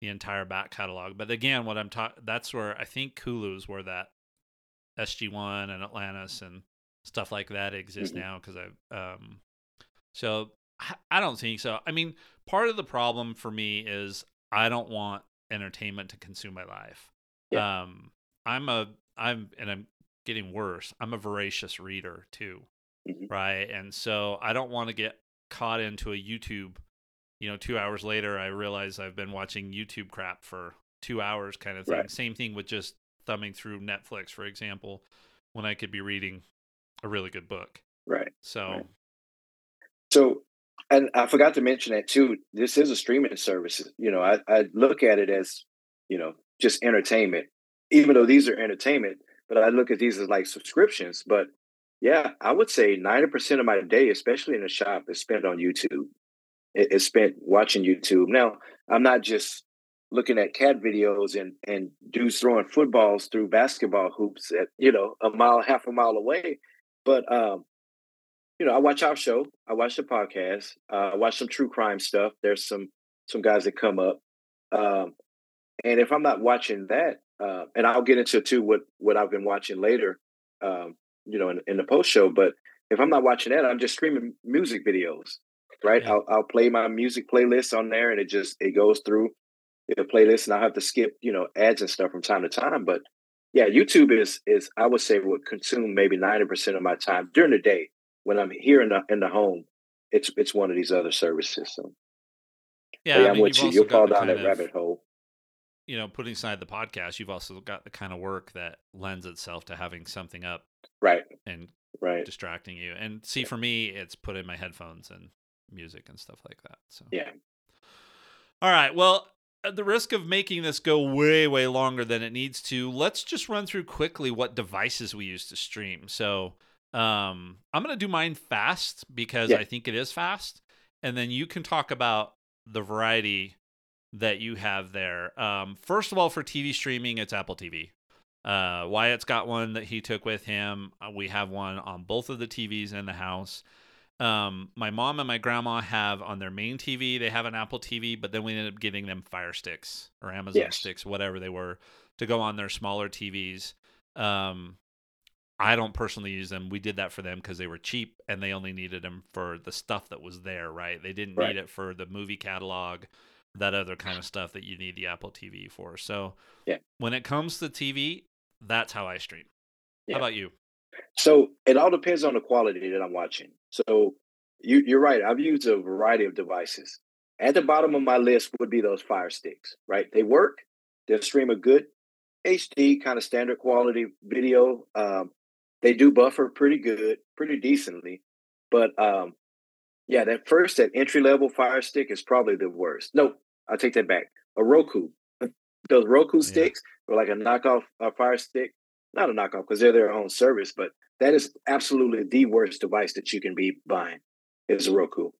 [SPEAKER 1] the entire back catalog. But again, what I'm talking that's where I think Hulu's where that SG1 and Atlantis and stuff like that exist
[SPEAKER 2] Mhm.
[SPEAKER 1] now because I um so I- don't think so. I mean, part of the problem for me is I don't want entertainment to consume my life. Um, I'm a I'm and I'm getting worse. I'm a voracious reader too,
[SPEAKER 2] Mhm.
[SPEAKER 1] right? And so I don't want to get caught into a YouTube. You know, two hours later, I realize I've been watching YouTube crap for two hours, kind of thing.
[SPEAKER 2] Right.
[SPEAKER 1] Same thing with just thumbing through Netflix, for example, when I could be reading a really good book.
[SPEAKER 2] Right.
[SPEAKER 1] So
[SPEAKER 2] Right. So, and I forgot to mention that too. This is a streaming service. You know, I, I look at it as, you know, just entertainment, even though these are entertainment, but I look at these as like subscriptions. But yeah, I would say 90% of my day, especially in the shop, is spent on YouTube. It, it's spent watching YouTube. Now, I'm not just looking at cat videos and, and dudes throwing footballs through basketball hoops at, you know, a mile, half a mile away. But, um, you know, I watch our show. I watch the podcast. Uh, I watch some true crime stuff. There's some some guys that come up, um, and if I'm not watching that, uh, and I'll get into too what what I've been watching later, um, you know, in, in the post show. But if I'm not watching that, I'm just streaming music videos, right?
[SPEAKER 1] Yeah.
[SPEAKER 2] I'll I'll play my music playlist on there, and it just it goes through the playlist, and I have to skip you know ads and stuff from time to time. But yeah, YouTube is is I would say would consume maybe ninety percent of my time during the day when I'm here in the in the home. It's it's one of these other services. So
[SPEAKER 1] Yeah,
[SPEAKER 2] yeah,
[SPEAKER 1] I
[SPEAKER 2] I'm
[SPEAKER 1] mean,
[SPEAKER 2] with you. You'll fall down that
[SPEAKER 1] of-
[SPEAKER 2] rabbit hole.
[SPEAKER 1] You know, putting aside the podcast, you've also got the kind of work that lends itself to having something up
[SPEAKER 2] Right,
[SPEAKER 1] and
[SPEAKER 2] right.
[SPEAKER 1] distracting you. And see, for me, it's put in my headphones and music and stuff like that. So
[SPEAKER 2] Yeah.
[SPEAKER 1] All right. Well, at the risk of making this go way, way longer than it needs to, let's just run through quickly what devices we use to stream. So um, I'm going to do mine fast because
[SPEAKER 2] Yeah.
[SPEAKER 1] I think it is fast. And then you can talk about the variety that you have there. Um, first of all, for TV streaming, it's Apple TV. Uh, Wyatt's got one that he took with him. Uh, we have one on both of the TVs in the house. Um, my mom and my grandma have on their main TV, they have an Apple TV, but then we ended up getting them Fire Sticks or Amazon
[SPEAKER 2] Yes.
[SPEAKER 1] Sticks, whatever they were, to go on their smaller TVs. Um, I don't personally use them. We did that for them because they were cheap and they only needed them for the stuff that was there, right? They didn't
[SPEAKER 2] Right.
[SPEAKER 1] need it for the movie catalog, that other kind of stuff that you need the Apple TV for. So,
[SPEAKER 2] Yeah.
[SPEAKER 1] when it comes to TV, that's how I stream.
[SPEAKER 2] Yeah.
[SPEAKER 1] How about you?
[SPEAKER 2] So it all depends on the quality that I'm watching. So you, you're right. I've used a variety of devices. At the bottom of my list would be those Fire Sticks, right? They work. They'll stream a good HD kind of standard quality video. Um, they do buffer pretty good, pretty decently. But um, yeah, that first, that entry level Fire Stick is probably the worst. No, I take that back. A Roku. Those Roku
[SPEAKER 1] Yeah.
[SPEAKER 2] sticks are like a knockoff uh, Fire Stick. Not a knockoff because they're their own service, but that is absolutely the worst device that you can be buying is a Roku.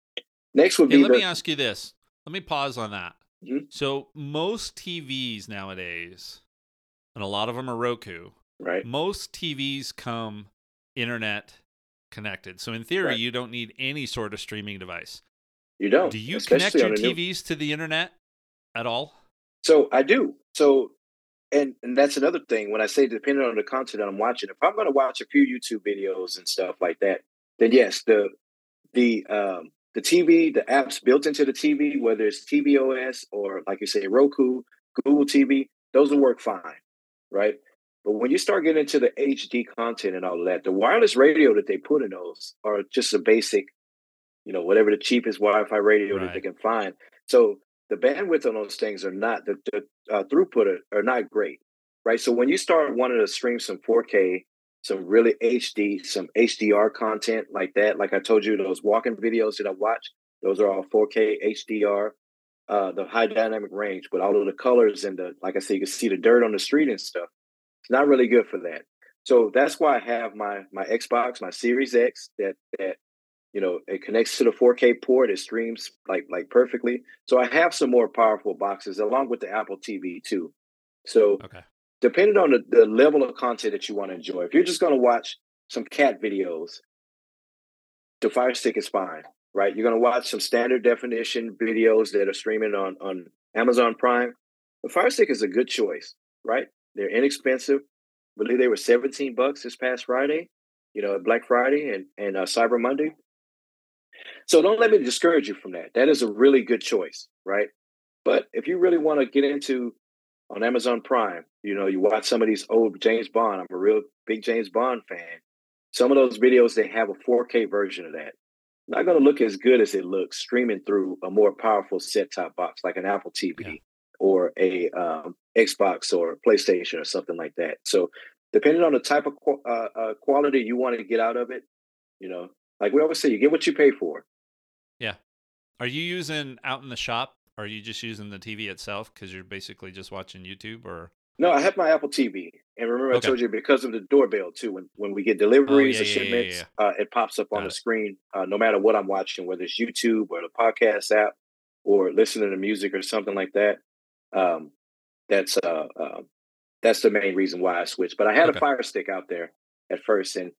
[SPEAKER 2] Next would
[SPEAKER 1] Hey,
[SPEAKER 2] be
[SPEAKER 1] let
[SPEAKER 2] the,
[SPEAKER 1] me ask you this. Let me pause on that.
[SPEAKER 2] Mhm.
[SPEAKER 1] So most TVs nowadays, and a lot of them are Roku.
[SPEAKER 2] Right.
[SPEAKER 1] Most TVs come internet connected. So in theory,
[SPEAKER 2] Right.
[SPEAKER 1] you don't need any sort of streaming device.
[SPEAKER 2] You don't.
[SPEAKER 1] Do you connect your
[SPEAKER 2] the new-
[SPEAKER 1] TVs to the internet at all?
[SPEAKER 2] So I do. So, and and that's another thing. When I say depending on the content that I'm watching, if I'm going to watch a few YouTube videos and stuff like that, then yes, the the um, the TV, the apps built into the TV, whether it's tvOS or like you say Roku, Google TV, those will work fine, right? But when you start getting into the HD content and all of that, the wireless radio that they put in those are just a basic, you know, whatever the cheapest Wi-Fi radio that they can find. So the bandwidth on those things are not the, the uh, throughput are, are not great, right? So when you start wanting to stream some 4K, some really HD, some HDR content like that, like I told you, those walking videos that I watch, those are all 4K HDR. Uh, the high dynamic range with all of the colors and the, like I said, you can see the dirt on the street and stuff. It's not really good for that. So that's why I have my my Xbox, my Series X, that that you know it connects to the 4K port. It streams like like perfectly. So I have some more powerful boxes along with the Apple TV too. So
[SPEAKER 1] Okay.
[SPEAKER 2] depending on the, the level of content that you want to enjoy, if you're just going to watch some cat videos, the Fire Stick is fine, right? You're going to watch some standard definition videos that are streaming on on Amazon Prime. The Fire Stick is a good choice, right? They're inexpensive. I believe they were 17 bucks this past Friday, you know, Black Friday and and uh, Cyber Monday. So don't let me discourage you from that. That is a really good choice, right? But if you really want to get into on Amazon Prime, you know, you watch some of these old James Bond. I'm a real big James Bond fan. Some of those videos they have a 4K version of that. Not going to look as good as it looks streaming through a more powerful set-top box like an Apple TV
[SPEAKER 1] Yeah.
[SPEAKER 2] Or a um, Xbox or PlayStation or something like that. So depending on the type of qu- uh, uh, quality you want to get out of it, you know, like we always say, you get what you pay for. Yeah.
[SPEAKER 1] Are you using out in the shop? Or are you just using the TV itself because you're basically just watching YouTube? Or
[SPEAKER 2] No, I have my Apple TV, and remember I told you because of the doorbell too. When when we get deliveries
[SPEAKER 1] yeah,
[SPEAKER 2] or
[SPEAKER 1] yeah, yeah, yeah,
[SPEAKER 2] Uh, it pops up on
[SPEAKER 1] Got
[SPEAKER 2] the
[SPEAKER 1] it.
[SPEAKER 2] screen. Uh, no matter what I'm watching, whether it's YouTube or the podcast app or listening to music or something like that. Um, that's uh, uh, that's the main reason why I switched. But I had
[SPEAKER 1] Okay.
[SPEAKER 2] a Fire Stick out there at first, and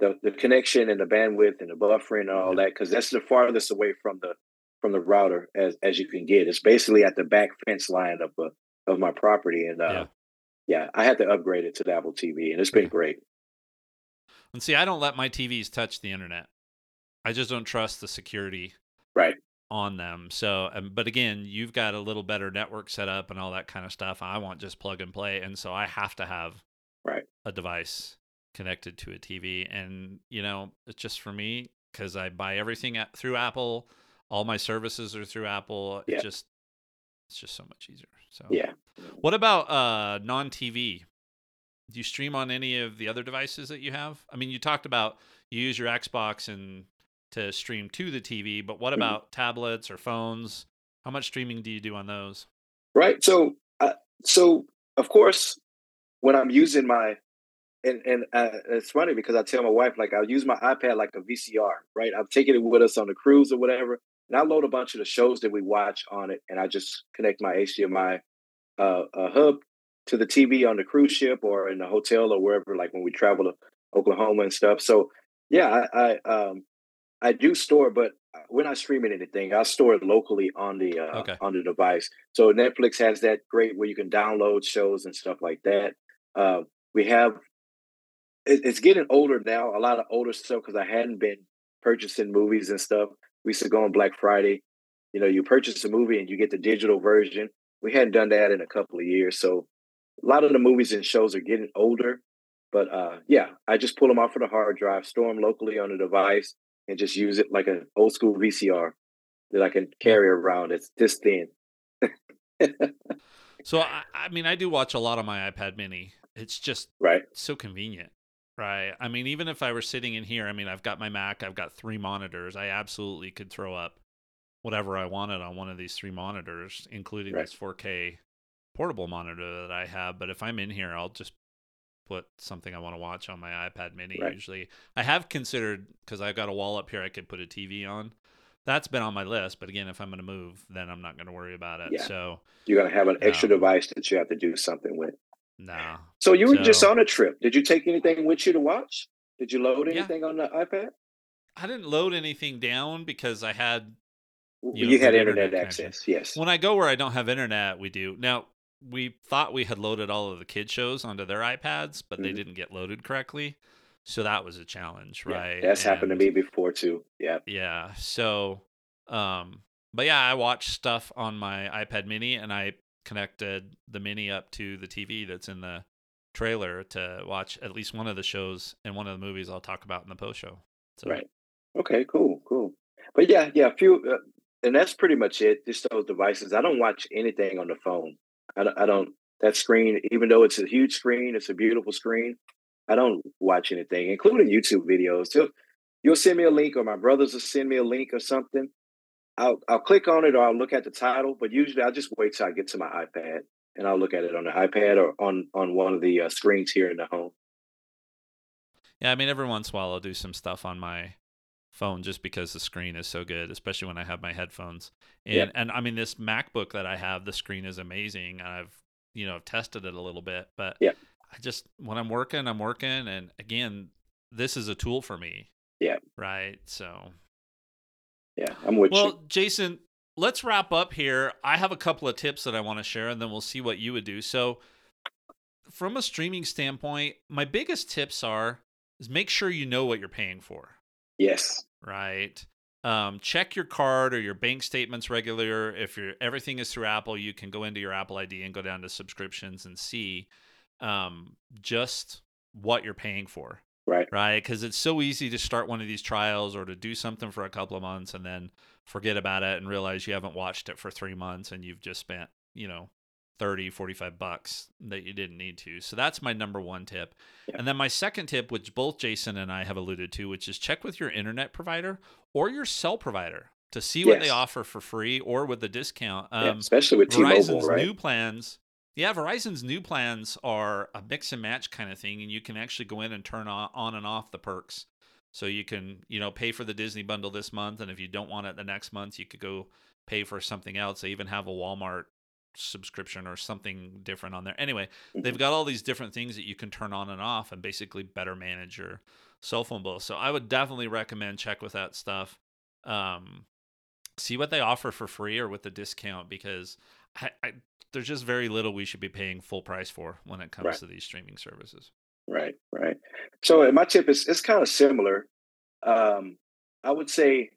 [SPEAKER 2] the the connection and the bandwidth and the buffering and all
[SPEAKER 1] Yeah.
[SPEAKER 2] that because that's the farthest away from the from the router as as you can get. It's basically at the back fence line of uh, of my property, and uh,
[SPEAKER 1] Yeah.
[SPEAKER 2] yeah, I had to upgrade it to the Apple TV, and it's been great.
[SPEAKER 1] And see, I don't let my TVs touch the internet. I just don't trust the security
[SPEAKER 2] right
[SPEAKER 1] on them. So, um, but again, you've got a little better network set up and all that kind of stuff. I want just plug and play, and so I have to have
[SPEAKER 2] right
[SPEAKER 1] a device connected to a TV. And you know, it's just for me because I buy everything at, through Apple. All my services are through Apple.
[SPEAKER 2] Yeah.
[SPEAKER 1] It just it's just so much easier. So
[SPEAKER 2] yeah.
[SPEAKER 1] What about uh non-TV? Do you stream on any of the other devices that you have? I mean, you talked about you use your Xbox and to stream to the TV, but what
[SPEAKER 2] Mhm.
[SPEAKER 1] about tablets or phones? How much streaming do you do on those?
[SPEAKER 2] Right. So, uh, so of course, when I'm using my, and and uh, it's funny because I tell my wife like I'll use my iPad like a VCR. Right. I'm taking it with us on the cruise or whatever, and I load a bunch of the shows that we watch on it, and I just connect my HDMI uh, uh, hub to the TV on the cruise ship or in the hotel or wherever. Like when we travel to Oklahoma and stuff. So yeah, I, I um I do store, but uh, we're not streaming anything. I store it locally on the uh,
[SPEAKER 1] Okay.
[SPEAKER 2] on the device. So Netflix has that great where you can download shows and stuff like that. Uh, we have it, it's getting older now. A lot of older stuff because I hadn't been purchasing movies and stuff. We used to go on Black Friday. You know, you purchase a movie and you get the digital version. We hadn't done that in a couple of years, so a lot of the movies and shows are getting older. But uh, yeah, I just pull them off of the hard drive, store them locally on the device, and just use it like an old school VCR that I can carry around. It's this thin.
[SPEAKER 1] So I, I mean, I do watch a lot on my iPad Mini. It's just
[SPEAKER 2] right.
[SPEAKER 1] so convenient, right? I mean, even if I were sitting in here, I mean, I've got my Mac, I've got three monitors. I absolutely could throw up whatever I wanted on one of these three monitors, including
[SPEAKER 2] Right.
[SPEAKER 1] this 4K portable monitor that I have. But if I'm in here, I'll just put something I want to watch on my iPad Mini.
[SPEAKER 2] Right.
[SPEAKER 1] Usually, I have considered because I've got a wall up here I could put a TV on. That's been on my list, but again, if I'm going to move, then I'm not going to worry about it.
[SPEAKER 2] Yeah.
[SPEAKER 1] So,
[SPEAKER 2] You're gonna have an extra
[SPEAKER 1] Um,
[SPEAKER 2] device that you have to do something with.
[SPEAKER 1] nah.
[SPEAKER 2] So you were just on a trip. Did you take anything with you to watch? Did you load
[SPEAKER 1] Yeah.
[SPEAKER 2] anything on the iPad?
[SPEAKER 1] I didn't load anything down because I had
[SPEAKER 2] You,
[SPEAKER 1] You know,
[SPEAKER 2] had internet,
[SPEAKER 1] internet
[SPEAKER 2] access. Yes.
[SPEAKER 1] when I go where I don't have internet, we do. Now, we thought we had loaded all of the kid shows onto their iPads, but they
[SPEAKER 2] Mhm.
[SPEAKER 1] didn't get loaded correctly. So that was a challenge,
[SPEAKER 2] Yeah,
[SPEAKER 1] right?
[SPEAKER 2] That's happened to me before too. Yeah.
[SPEAKER 1] Yeah. So, um, but yeah, I watched stuff on my iPad mini and I connected the mini up to the TV that's in the trailer to watch at least one of the shows and one of the movies I'll talk about in the post show. So,
[SPEAKER 2] Right. Okay. Cool. Cool. But yeah, yeah. A few, uh, and that's pretty much it. Just those devices. I don't watch anything on the phone. I. I don't that screen, even though it's a huge screen, it's a beautiful screen. I don't watch anything, including YouTube videos. You'll, you'll send me a link, or my brothers will send me a link or something. I'll I'll click on it, or I'll look at the title. But usually, I just wait till I get to my iPad, and I'll look at it on the iPad or on on one of the uh, screens here in the home.
[SPEAKER 1] Yeah, I mean, every once in a while I'll do some stuff on my phone just because the screen is so good, especially when I have my headphones. And
[SPEAKER 2] Yeah.
[SPEAKER 1] and I mean, this MacBook that I have, the screen is amazing. And I've you know I've tested it a little bit, but
[SPEAKER 2] Yeah.
[SPEAKER 1] I just when I'm working, I'm working, and again, this is a tool for me.
[SPEAKER 2] Yeah.
[SPEAKER 1] Right. So
[SPEAKER 2] Yeah, I'm with
[SPEAKER 1] well,
[SPEAKER 2] you.
[SPEAKER 1] Jason, let's wrap up here. I have a couple of tips that I want to share, and then we'll see what you would do. So, from a streaming standpoint, my biggest tips are is make sure you know what you're paying for,
[SPEAKER 2] Yes.
[SPEAKER 1] right? Um, check your card or your bank statements regular. If your everything is through Apple, you can go into your Apple ID and go down to subscriptions and see um, just what you're paying for
[SPEAKER 2] Right.
[SPEAKER 1] right? Because it's so easy to start one of these trials or to do something for a couple of months and then forget about it and realize you haven't watched it for three months and you've just spent, you know, 30, 45 bucks that you didn't need to. So that's my number one tip.
[SPEAKER 2] Yeah.
[SPEAKER 1] And then my second tip, which both Jason and I have alluded to, which is check with your internet provider or your cell provider to see what they offer for free or with a discount.
[SPEAKER 2] yeah.
[SPEAKER 1] Um,
[SPEAKER 2] Especially with T-Mobile,
[SPEAKER 1] Verizon's
[SPEAKER 2] right?
[SPEAKER 1] new plans. Yeah, Verizon's new plans are a mix and match kind of thing, and you can actually go in and turn on, on and off the perks. So you can, you know, pay for the Disney bundle this month, and if you don't want it the next month, you could go pay for something else. They even have a Walmart subscription or something different on there. Anyway, they've
[SPEAKER 2] Mhm.
[SPEAKER 1] got all these different things that you can turn on and off, and basically better manage your cell phone bill. So I would definitely recommend check with that stuff. Um, see what they offer for free or with the discount because I, I, there's just very little we should be paying full price for when it comes
[SPEAKER 2] Right.
[SPEAKER 1] to these streaming services.
[SPEAKER 2] Right, right. So uh, my tip is it's kind of similar. Um, I would say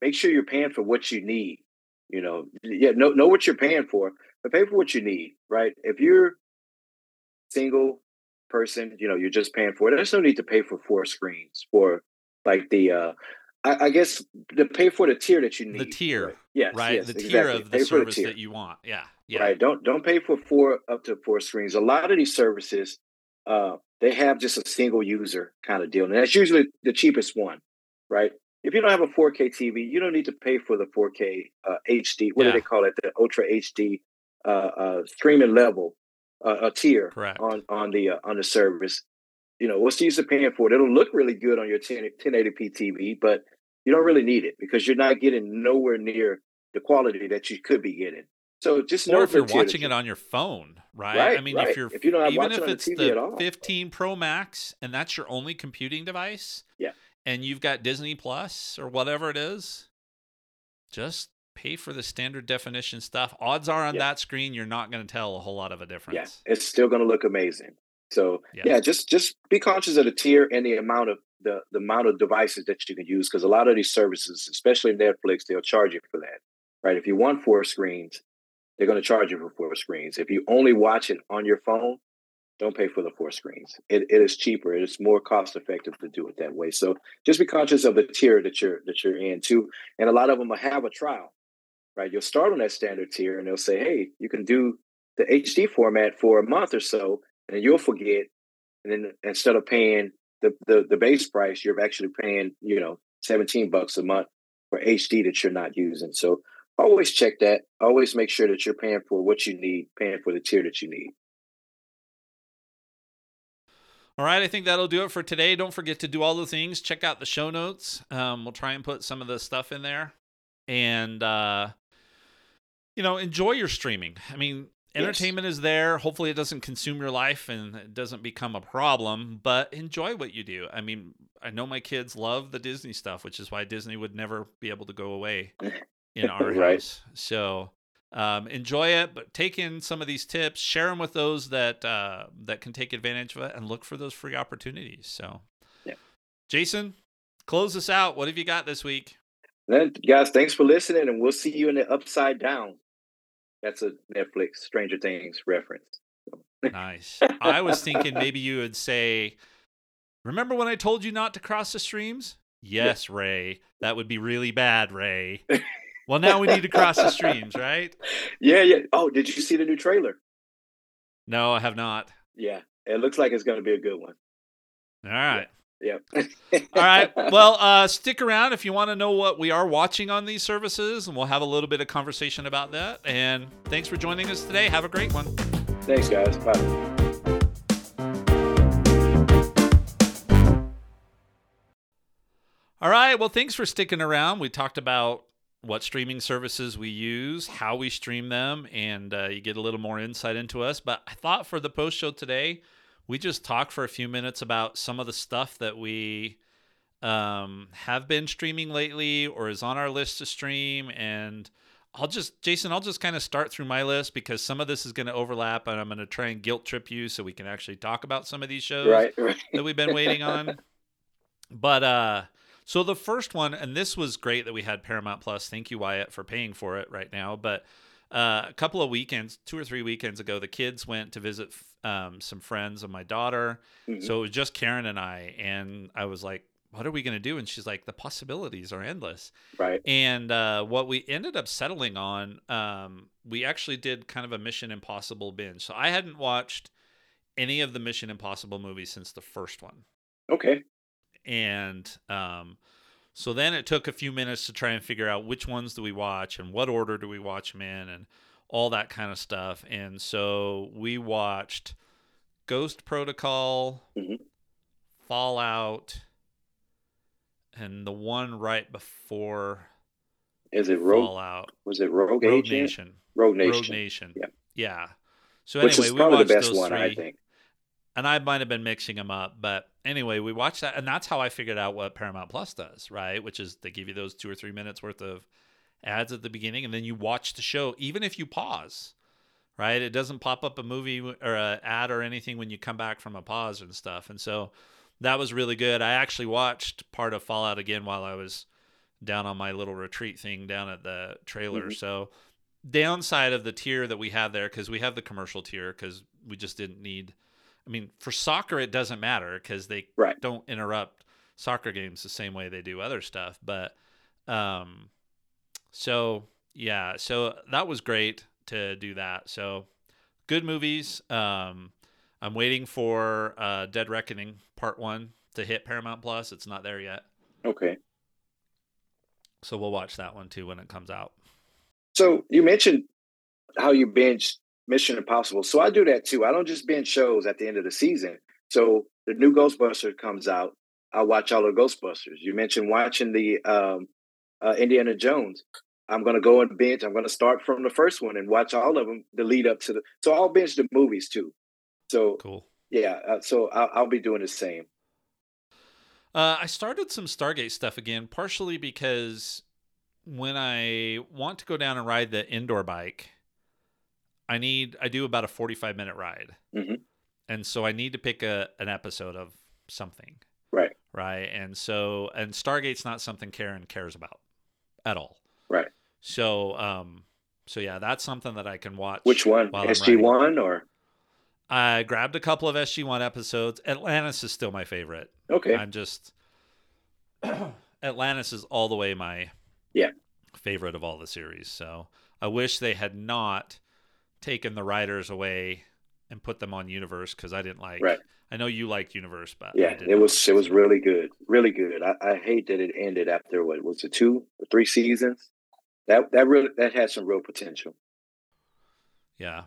[SPEAKER 2] make sure you're paying for what you need. You know, yeah, know know what you're paying for, but pay for what you need. Right. If you're a single person, you know, you're just paying for it. There's no need to pay for four screens for like the. uh I, I guess to pay for the tier that you need.
[SPEAKER 1] The tier.
[SPEAKER 2] Yes,
[SPEAKER 1] right?
[SPEAKER 2] yes,
[SPEAKER 1] the tier of the
[SPEAKER 2] for
[SPEAKER 1] service
[SPEAKER 2] tier.
[SPEAKER 1] that you want. Yeah. Yeah.
[SPEAKER 2] Right. Don't don't pay for four up to four screens. A lot of these services, uh, they have just a single user kind of deal, and that's usually the cheapest one, right? If you don't have a 4K TV, you don't need to pay for the 4K uh, HD. What
[SPEAKER 1] Yeah.
[SPEAKER 2] do they call it? The Ultra HD uh, uh, streaming level, uh, a tier
[SPEAKER 1] Correct.
[SPEAKER 2] on on the uh, on the service. You know, what's the use of paying for it? It'll look really good on your 10, 1080p TV, but you don't really need it because you're not getting nowhere near the quality that you could be getting. So just know
[SPEAKER 1] or if you're watching it on your phone, right?
[SPEAKER 2] Right,
[SPEAKER 1] I mean,
[SPEAKER 2] right.
[SPEAKER 1] if you're
[SPEAKER 2] If you don't have
[SPEAKER 1] even if
[SPEAKER 2] on the
[SPEAKER 1] it's the 15 Pro Max and that's your only computing device,
[SPEAKER 2] Yeah.
[SPEAKER 1] and you've got Disney Plus or whatever it is, just pay for the standard definition stuff. Odds are on
[SPEAKER 2] Yeah.
[SPEAKER 1] that screen you're not going to tell a whole lot of a
[SPEAKER 2] yeah,
[SPEAKER 1] difference.
[SPEAKER 2] it's still going to look amazing. So
[SPEAKER 1] Yeah.
[SPEAKER 2] yeah. just just be conscious of the tier and the amount of the the amount of devices that you can use because a lot of these services, especially Netflix, they'll charge you for that, right? If you want four screens, they're going to charge you for four screens. If you only watch it on your phone, don't pay for the four screens. It, it is cheaper. It is more cost effective to do it that way. So just be conscious of the tier that you're that you're in too. And a lot of them will have a trial, right? You'll start on that standard tier, and they'll say, "Hey, you can do the HD format for a month or so, and you'll forget. And then instead of paying the the, the base price, you're actually paying you know 17 bucks a month for HD that you're not using. So always check that. Always make sure that you're paying for what you need, paying for the tier that you need.
[SPEAKER 1] All right, I think that'll do it for today. Don't forget to do all the things. Check out the show notes. Um, we'll try and put some of the stuff in there, and uh, you know, enjoy your streaming. I mean,
[SPEAKER 2] Yes.
[SPEAKER 1] entertainment is there. Hopefully, it doesn't consume your life and it doesn't become a problem. But enjoy what you do. I mean, I know my kids love the Disney stuff, which is why Disney would never be able to go away in our
[SPEAKER 2] Right.
[SPEAKER 1] house. So um, enjoy it, but take in some of these tips, share them with those that uh, that can take advantage of it, and look for those free opportunities. So,
[SPEAKER 2] Yeah.
[SPEAKER 1] Jason, close us out. What have you got this week?
[SPEAKER 2] Then, guys, thanks for listening, and we'll see you in the Upside Down. That's a Netflix Stranger Things reference.
[SPEAKER 1] Nice. I was thinking maybe you would say, "Remember when I told you not to cross the streams?" Yes, Ray. That would be really bad, Ray. well, now we need to cross the streams, right?
[SPEAKER 2] Yeah, yeah. Oh, did you see the new trailer?
[SPEAKER 1] No, I have not.
[SPEAKER 2] Yeah, it looks like it's going to be a good one.
[SPEAKER 1] All right.
[SPEAKER 2] Yep.
[SPEAKER 1] All right. Well, uh, stick around if you want to know what we are watching on these services, and we'll have a little bit of conversation about that. And thanks for joining us today. Have a great one.
[SPEAKER 2] thanks, guys. Bye.
[SPEAKER 1] All right. Well, thanks for sticking around. We talked about what streaming services we use, how we stream them, and uh, you get a little more insight into us. But I thought for the post show today, we just talk for a few minutes about some of the stuff that we um, have been streaming lately or is on our list to stream. And I'll just, Jason, I'll just kind of start through my list because some of this is going to overlap and I'm going to try and guilt trip you so we can actually talk about some of these shows
[SPEAKER 2] Right, right.
[SPEAKER 1] that we've been waiting on. But uh so the first one, and this was great that we had Paramount Plus. Thank you, Wyatt, for paying for it right now. But uh, a couple of weekends, two or three weekends ago, the kids went to visit um, some friends of my daughter.
[SPEAKER 2] Mhm.
[SPEAKER 1] So it was just Karen and I, and I was like, "What are we gonna do?" And she's like, "The possibilities are endless."
[SPEAKER 2] right.
[SPEAKER 1] And uh, what we ended up settling on, um, we actually did kind of a Mission Impossible binge. So I hadn't watched any of the Mission Impossible movies since the first one
[SPEAKER 2] Okay.
[SPEAKER 1] and um, so then it took a few minutes to try and figure out which ones do we watch and what order do we watch them in and all that kind of stuff and so we watched ghost protocol
[SPEAKER 2] Mhm.
[SPEAKER 1] fallout and the one right before
[SPEAKER 2] Is it Rogue?
[SPEAKER 1] fallout
[SPEAKER 2] Was it Rogue,
[SPEAKER 1] rogue nation
[SPEAKER 2] Rogue Nation.
[SPEAKER 1] rogue nation
[SPEAKER 2] Yeah.
[SPEAKER 1] yeah so
[SPEAKER 2] Which
[SPEAKER 1] anyway
[SPEAKER 2] is
[SPEAKER 1] we
[SPEAKER 2] probably
[SPEAKER 1] watched
[SPEAKER 2] the best
[SPEAKER 1] those
[SPEAKER 2] one,
[SPEAKER 1] three
[SPEAKER 2] I think.
[SPEAKER 1] And I might have been mixing them up, but anyway, we watched that, and that's how I figured out what Paramount Plus does, right? Which is they give you those two or three minutes worth of ads at the beginning, and then you watch the show, even if you pause. right? It doesn't pop up a movie or a ad or anything when you come back from a pause and stuff. And so that was really good. I actually watched part of Fallout again while I was down on my little retreat thing down at the trailer.
[SPEAKER 2] Mhm.
[SPEAKER 1] So downside of the tier that we have there because we have the commercial tier because we just didn't need. I mean, for soccer it doesn't matter because they
[SPEAKER 2] Right.
[SPEAKER 1] don't interrupt soccer games the same way they do other stuff. But um, so yeah, so that was great to do that. So good movies. Um, I'm waiting for uh, Dead Reckoning Part One to hit Paramount Plus. It's not there yet,
[SPEAKER 2] Okay.
[SPEAKER 1] so we'll watch that one too when it comes out.
[SPEAKER 2] So you mentioned how you binge Mission Impossible. So I do that too. I don't just binge shows at the end of the season. So the new Ghostbuster comes out. I watch all the Ghostbusters. You mentioned watching the um, uh, Indiana Jones. I'm going to go and binge. I'm going to start from the first one and watch all of them. The lead up to the. So I'll binge the movies too. So
[SPEAKER 1] Cool.
[SPEAKER 2] yeah. Uh, so I'll, I'll be doing the same.
[SPEAKER 1] Uh, I started some Stargate stuff again, partially because when I want to go down and ride the indoor bike, I need I do about a 45 minute ride.
[SPEAKER 2] Mhm.
[SPEAKER 1] And so I need to pick a an episode of something.
[SPEAKER 2] Right.
[SPEAKER 1] Right. And so and Stargate's not something Karen cares about at all.
[SPEAKER 2] Right.
[SPEAKER 1] So um so yeah, that's something that I can watch.
[SPEAKER 2] Which one? SG one or
[SPEAKER 1] I grabbed a couple of SG1 episodes. Atlantis is still my favorite.
[SPEAKER 2] okay?
[SPEAKER 1] I'm just Atlantis is all the way my
[SPEAKER 2] Yeah.
[SPEAKER 1] favorite of all the series. So I wish they had not taken the writers away and put them on Universe because I didn't like.
[SPEAKER 2] Right.
[SPEAKER 1] I know you liked Universe, but
[SPEAKER 2] Yeah, it was it was really good, really good. I, I hate that it ended after what was it two or three seasons. That that really that had some real potential.
[SPEAKER 1] Yeah.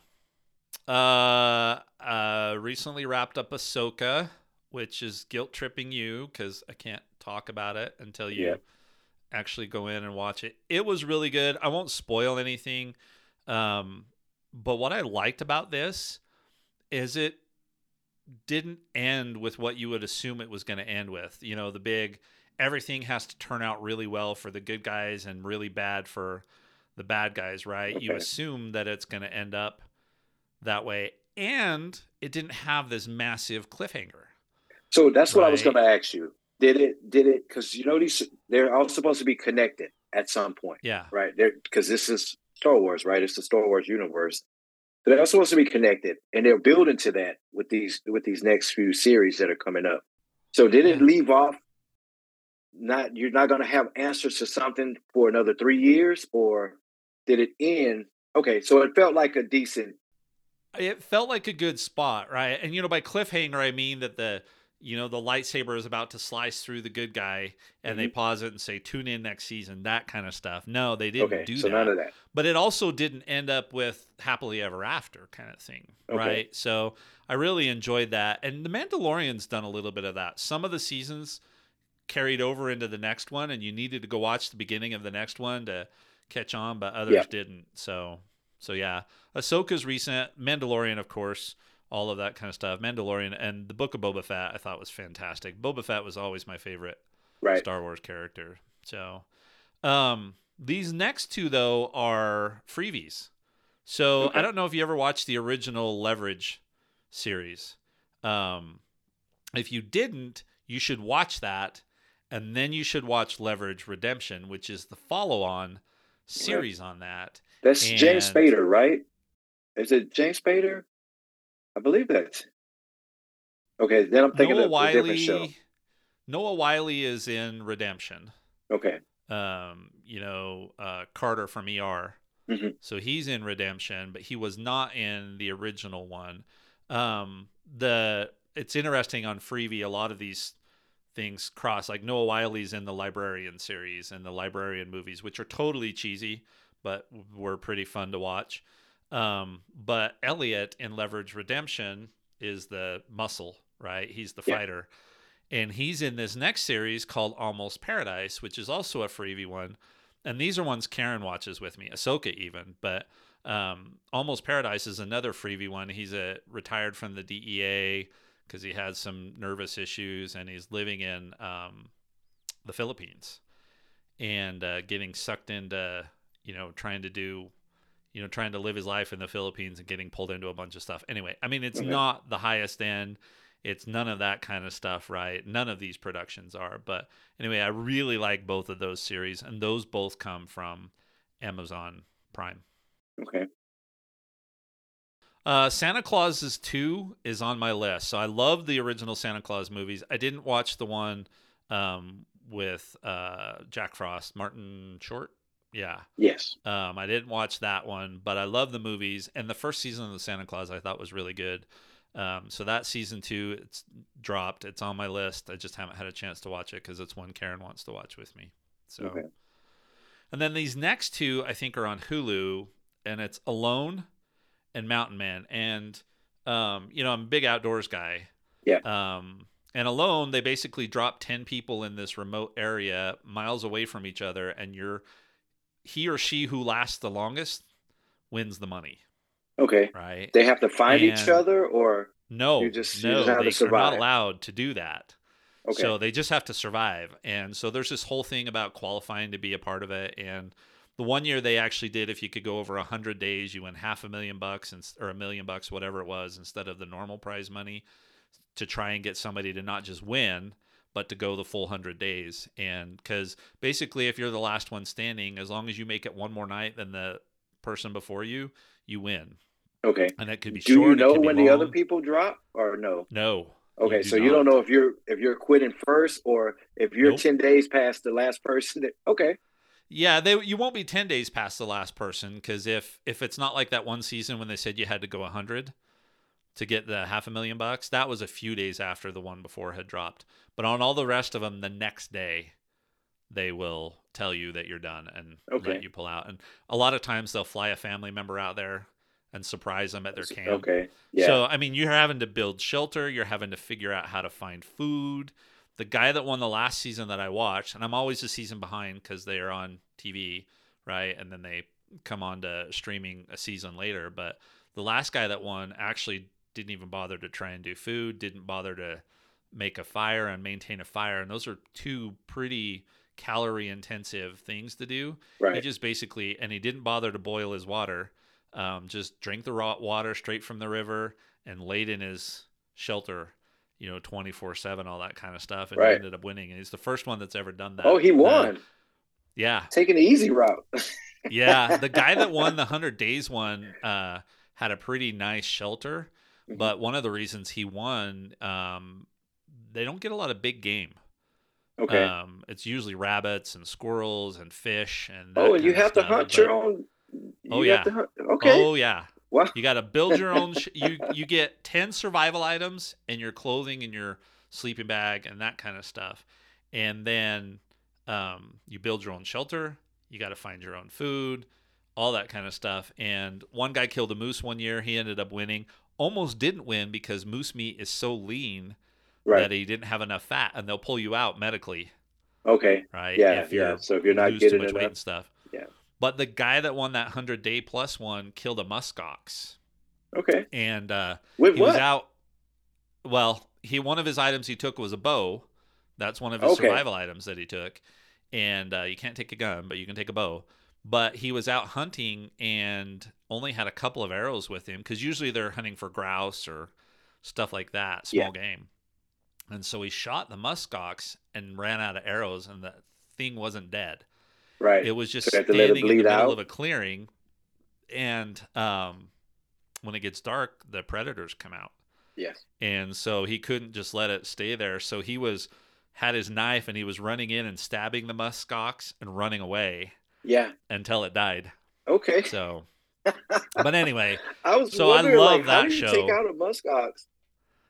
[SPEAKER 1] Uh, uh, recently wrapped up Ahsoka, which is guilt tripping you because I can't talk about it until you
[SPEAKER 2] Yeah.
[SPEAKER 1] actually go in and watch it. It was really good. I won't spoil anything. Um, but what I liked about this is it didn't end with what you would assume it was going to end with. You know, the big everything has to turn out really well for the good guys and really bad for the bad guys, right? You assume that it's going to end up that way. And it didn't have this massive cliffhanger.
[SPEAKER 2] So that's what I was going to ask you. Did it? Did it? Because you know these they're all supposed to be connected at some point,
[SPEAKER 1] Yeah.
[SPEAKER 2] right? They're because this is Star Wars, right? It's the Star Wars universe. So They're supposed to be connected, and they're building to that with these with these next few series that are coming up. So did it leave off? Not you're not going to have answers to something for another three years, or did it end? Okay, so it felt like a decent.
[SPEAKER 1] it felt like a good spot, right? And you know, by cliffhanger, I mean that the you know the lightsaber is about to slice through the good guy, and they mm-hmm. pause it and say, "Tune in next season." That kind of stuff. No, they didn't
[SPEAKER 2] Okay,
[SPEAKER 1] do
[SPEAKER 2] so
[SPEAKER 1] that.
[SPEAKER 2] none of that.
[SPEAKER 1] but it also didn't end up with happily ever after kind of thing,
[SPEAKER 2] Okay.
[SPEAKER 1] right? So I really enjoyed that, and The Mandalorian's done a little bit of that. Some of the seasons carried over into the next one, and you needed to go watch the beginning of the next one to catch on, but others
[SPEAKER 2] Yeah.
[SPEAKER 1] didn't. So, so yeah, Ahsoka's recent, Mandalorian, of course, all of that kind of stuff. Mandalorian and the Book of Boba Fett, I thought was fantastic. Boba Fett was always my favorite
[SPEAKER 2] Right.
[SPEAKER 1] Star Wars character. So, um, these next two though are freebies. So
[SPEAKER 2] Okay.
[SPEAKER 1] I don't know if you ever watched the original Leverage series. Um, if you didn't, you should watch that, and then you should watch Leverage Redemption, which is the follow-on series on that.
[SPEAKER 2] That's James Spader, right? Is it James Spader? I believe that. Okay, then I'm thinking
[SPEAKER 1] Noah
[SPEAKER 2] of a different show.
[SPEAKER 1] Wiley. Noah Wiley is in Redemption.
[SPEAKER 2] Okay,
[SPEAKER 1] um, you know, uh, Carter from ER.
[SPEAKER 2] Mhm.
[SPEAKER 1] So he's in Redemption, but he was not in the original one. Um, the it's interesting on Freevee. A lot of these things cross. Like Noah Wiley's in the Librarian series and the Librarian movies, which are totally cheesy, but were pretty fun to watch. Um, but Elliot in Leverage Redemption is the muscle, right? He's the
[SPEAKER 2] Yeah.
[SPEAKER 1] fighter. And he's in this next series called Almost Paradise, which is also a Freevee one. And these are ones Karen watches with me, Ahsoka even. But um, Almost Paradise is another Freevee one. He's a retired from the DEA because he had some nervous issues, and he's living in um, the Philippines and uh, getting sucked into, you know, trying to do, you know, trying to live his life in the Philippines and getting pulled into a bunch of stuff. Anyway, I mean, it's
[SPEAKER 2] Okay.
[SPEAKER 1] not the highest end. It's none of that kind of stuff, right? None of these productions are. But anyway, I really like both of those series, and those both come from Amazon Prime.
[SPEAKER 2] Okay.
[SPEAKER 1] Uh, Santa Clauses 2 is on my list. So I love the original Santa Clause movies. I didn't watch the one um, with uh, Jack Frost, Martin Short. Yeah.
[SPEAKER 2] Yes.
[SPEAKER 1] Um, I didn't watch that one, but I love the movies. And the first season of the Santa Clauses I thought was really good. Um, so that season two, it's dropped. It's on my list. I just haven't had a chance to watch it because it's one Karen wants to watch with me. So,
[SPEAKER 2] Okay.
[SPEAKER 1] and then these next two I think are on Hulu, and it's Alone and Mountain Men. And um, you know, I'm a big outdoors guy.
[SPEAKER 2] Yeah.
[SPEAKER 1] Um, and Alone, they basically drop ten people in this remote area, miles away from each other, and you're he or she who lasts the longest wins the money,
[SPEAKER 2] Okay.
[SPEAKER 1] right?
[SPEAKER 2] They have to find each other, or
[SPEAKER 1] no,
[SPEAKER 2] you just- you
[SPEAKER 1] no,
[SPEAKER 2] just have to
[SPEAKER 1] they are not
[SPEAKER 2] survive.
[SPEAKER 1] allowed to do that.
[SPEAKER 2] okay.
[SPEAKER 1] So they just have to survive. And so there's this whole thing about qualifying to be a part of it. And the one year they actually did, if you could go over a hundred days, you win half a million bucks and, or a million bucks, whatever it was, instead of the normal prize money to try and get somebody to not just win, but to go the full hundred days. And because basically, if you're the last one standing, as long as you make it one more night than the person before you, you win.
[SPEAKER 2] okay.
[SPEAKER 1] And that could be
[SPEAKER 2] Do
[SPEAKER 1] short.
[SPEAKER 2] you know when the other people drop, or no?
[SPEAKER 1] No.
[SPEAKER 2] Okay,
[SPEAKER 1] do
[SPEAKER 2] so you don't
[SPEAKER 1] not.
[SPEAKER 2] know if you're if you're quitting first, or if you're
[SPEAKER 1] Nope.
[SPEAKER 2] ten days past the last person. That, okay.
[SPEAKER 1] Yeah, they you won't be 10 days past the last person cuz if if it's not like that one season when they said you had to go 100 to get the half a million bucks, that was a few days after the one before had dropped. But on all the rest of them the next day they will tell you that you're done and
[SPEAKER 2] Okay.
[SPEAKER 1] let you pull out. And a lot of times they'll fly a family member out there and surprise them at their camp.
[SPEAKER 2] Okay. Yeah.
[SPEAKER 1] So, I mean, you're having to build shelter, you're having to figure out how to find food. The guy that won the last season that I watched, and I'm always a season behind because they are on TV, right? And then they come on to streaming a season later. But the last guy that won actually didn't even bother to try and do food, didn't bother to make a fire and maintain a fire. And those are two pretty calorie intensive things to do. He
[SPEAKER 2] right.
[SPEAKER 1] just basically, and he didn't bother to boil his water. Um, just drank the raw water straight from the river and laid in his shelter, you know, 24 7, all that kind of stuff. And he ended up winning. And he's the first one that's ever done that.
[SPEAKER 2] oh, he
[SPEAKER 1] The-
[SPEAKER 2] won.
[SPEAKER 1] yeah.
[SPEAKER 2] Taking the easy route.
[SPEAKER 1] Yeah. The guy that won the 100 Days one uh, had a pretty nice shelter.
[SPEAKER 2] Mhm.
[SPEAKER 1] But one of the reasons he won, um, they don't get a lot of big game.
[SPEAKER 2] okay.
[SPEAKER 1] Um, it's usually rabbits and squirrels and fish. and
[SPEAKER 2] oh, and you have to hunt
[SPEAKER 1] but-
[SPEAKER 2] your own. You
[SPEAKER 1] Oh,
[SPEAKER 2] have
[SPEAKER 1] yeah.
[SPEAKER 2] to hunt- Okay.
[SPEAKER 1] Oh yeah.
[SPEAKER 2] Wow.
[SPEAKER 1] You got to build your own. Sh- you you get ten survival items and your clothing and your sleeping bag and that kind of stuff, and then um, you build your own shelter. You got to find your own food, all that kind of stuff. And one guy killed a moose one year. He ended up winning. Almost didn't win because moose meat is so lean
[SPEAKER 2] right.
[SPEAKER 1] that he didn't have enough fat, and they'll pull you out medically
[SPEAKER 2] okay.
[SPEAKER 1] right?
[SPEAKER 2] Yeah.
[SPEAKER 1] If
[SPEAKER 2] yeah. So if you're not
[SPEAKER 1] lose too
[SPEAKER 2] getting
[SPEAKER 1] much weight
[SPEAKER 2] enough,
[SPEAKER 1] and stuff.
[SPEAKER 2] Yeah.
[SPEAKER 1] But the guy that won that hundred day plus one killed a muskox,
[SPEAKER 2] okay.
[SPEAKER 1] and uh,
[SPEAKER 2] With
[SPEAKER 1] he
[SPEAKER 2] what?
[SPEAKER 1] was out. Well, he one of his items he took was a bow. That's one of his
[SPEAKER 2] Okay.
[SPEAKER 1] survival items that he took, and uh, you can't take a gun, but you can take a bow. But he was out hunting and only had a couple of arrows with him because usually they're hunting for grouse or stuff like that, small game. And so he shot the muskox and ran out of arrows, and the thing wasn't dead.
[SPEAKER 2] right.
[SPEAKER 1] It was just
[SPEAKER 2] So they have to let it
[SPEAKER 1] standing in the middle
[SPEAKER 2] out?
[SPEAKER 1] of a clearing, and um, when it gets dark, the predators come out,
[SPEAKER 2] yes.
[SPEAKER 1] and so he couldn't just let it stay there. So he was had his knife and he was running in and stabbing the muskox and running away
[SPEAKER 2] Yeah.
[SPEAKER 1] until it died.
[SPEAKER 2] Okay.
[SPEAKER 1] So, but anyway,
[SPEAKER 2] I was
[SPEAKER 1] So I love
[SPEAKER 2] like, how
[SPEAKER 1] that
[SPEAKER 2] do you
[SPEAKER 1] show.
[SPEAKER 2] take out a muskox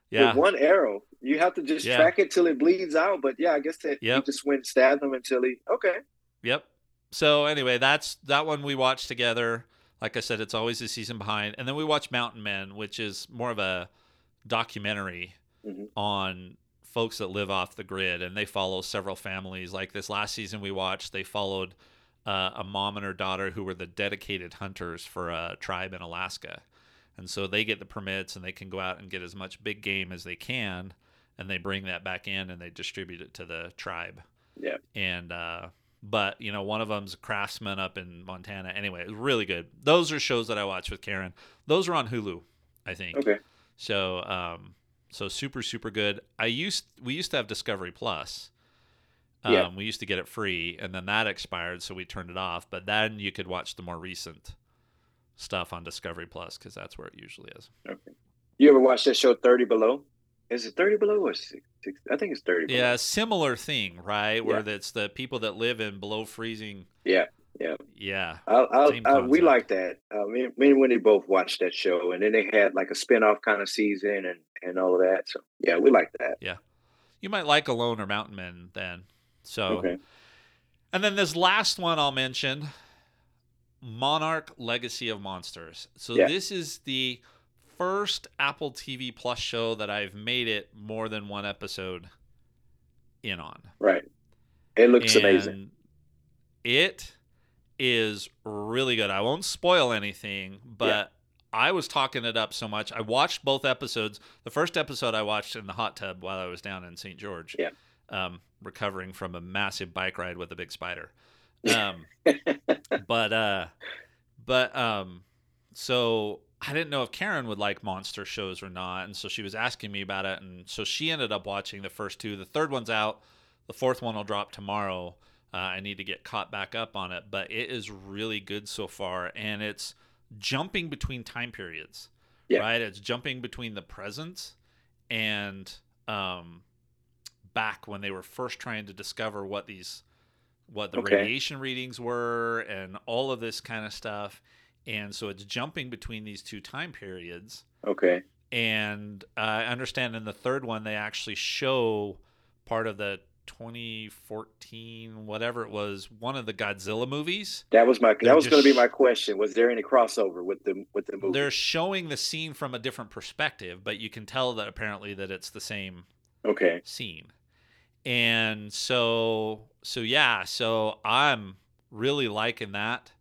[SPEAKER 1] yeah,
[SPEAKER 2] with one arrow? You have to just
[SPEAKER 1] Yeah.
[SPEAKER 2] track it till it bleeds out. But yeah, I guess that
[SPEAKER 1] Yep.
[SPEAKER 2] he just went stabbed him until he. Okay.
[SPEAKER 1] Yep. So anyway, that's that one we watched together. Like I said, it's always a season behind, and then we watch Mountain Men, which is more of a documentary
[SPEAKER 2] Mhm.
[SPEAKER 1] on folks that live off the grid, and they follow several families. Like this last season we watched, they followed uh, a mom and her daughter who were the dedicated hunters for a tribe in Alaska, and so they get the permits and they can go out and get as much big game as they can, and they bring that back in and they distribute it to the tribe
[SPEAKER 2] Yeah.
[SPEAKER 1] and uh, but you know, one of them's a craftsman up in Montana. Anyway, it was really good. Those are shows that I watch with Karen. Those are on Hulu, I think.
[SPEAKER 2] Okay.
[SPEAKER 1] So, um, so super super good. I used we used to have Discovery Plus. Um,
[SPEAKER 2] Yeah.
[SPEAKER 1] we used to get it free, and then that expired, so we turned it off. But then you could watch the more recent stuff on Discovery Plus because that's where it usually is.
[SPEAKER 2] Okay. You ever watch that show Thirty Below? Is it Thirty Below or six? six I think it's Thirty. Below.
[SPEAKER 1] Yeah, similar thing, right? Where
[SPEAKER 2] Yeah.
[SPEAKER 1] it's the people that live in below freezing.
[SPEAKER 2] Yeah. Yeah.
[SPEAKER 1] Yeah,
[SPEAKER 2] I, I,
[SPEAKER 1] Same
[SPEAKER 2] I, we like that. Uh, me, me and Wendy both watched that show, and then they had like a spin-off kind of season and and all of that. So yeah, we like that.
[SPEAKER 1] Yeah, you might like Alone or Mountain Men then. So,
[SPEAKER 2] Okay.
[SPEAKER 1] and then this last one I'll mention, Monarch: Legacy of Monsters. So
[SPEAKER 2] Yeah.
[SPEAKER 1] this is the first Apple TV Plus show that I've made it more than one episode in on.
[SPEAKER 2] Right. It looks amazing.
[SPEAKER 1] It is really good. I won't spoil anything, but I was talking it up so much. I watched both episodes. The first episode I watched in the hot tub while I was down in St. George,
[SPEAKER 2] Yeah.
[SPEAKER 1] Um, recovering from a massive bike ride with a big spider. Um, but uh, but um, so I didn't know if Karen would like monster shows or not, and so she was asking me about it, and so she ended up watching the first two. The third one's out. The fourth one will drop tomorrow. Uh, I need to get caught back up on it, but it is really good so far, and it's jumping between time periods.
[SPEAKER 2] Yeah.
[SPEAKER 1] Right, it's jumping between the present and um, back when they were first trying to discover what these what the
[SPEAKER 2] Okay.
[SPEAKER 1] radiation readings were and all of this kind of stuff. And so it's jumping between these two time periods.
[SPEAKER 2] okay.
[SPEAKER 1] And uh, I understand in the third one, they actually show part of the 2014, whatever it was, one of the Godzilla movies.
[SPEAKER 2] That was my
[SPEAKER 1] They're
[SPEAKER 2] that was going to be my question. Was there any crossover with the with the movie?
[SPEAKER 1] They're showing the scene from a different perspective, but you can tell that apparently that it's the same
[SPEAKER 2] okay.
[SPEAKER 1] scene. And so so yeah, so I'm really liking that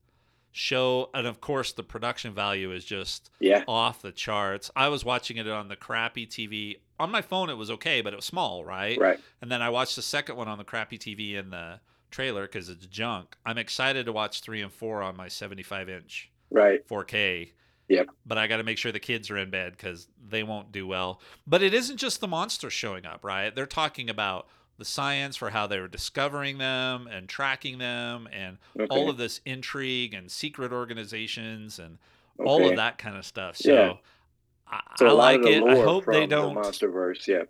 [SPEAKER 1] show and of course the production value is just
[SPEAKER 2] Yeah.
[SPEAKER 1] off the charts. I was watching it on the crappy TV. On my phone it was okay, but it was small, right?
[SPEAKER 2] Right.
[SPEAKER 1] And then I watched the second one on the crappy TV in the trailer cuz it's junk. I'm excited to watch 3 and 4 on my 75 inch
[SPEAKER 2] Right.
[SPEAKER 1] 4K.
[SPEAKER 2] Yep.
[SPEAKER 1] But I got to make sure the kids are in bed because they won't do well. But it isn't just the monsters showing up, right? They're talking about the science for how they were discovering them and tracking them and
[SPEAKER 2] Okay.
[SPEAKER 1] all of this intrigue and secret organizations and all of that kind of stuff. So
[SPEAKER 2] Yeah.
[SPEAKER 1] I,
[SPEAKER 2] So
[SPEAKER 1] I like it. I hope they don't.
[SPEAKER 2] MonsterVerse. Yeah.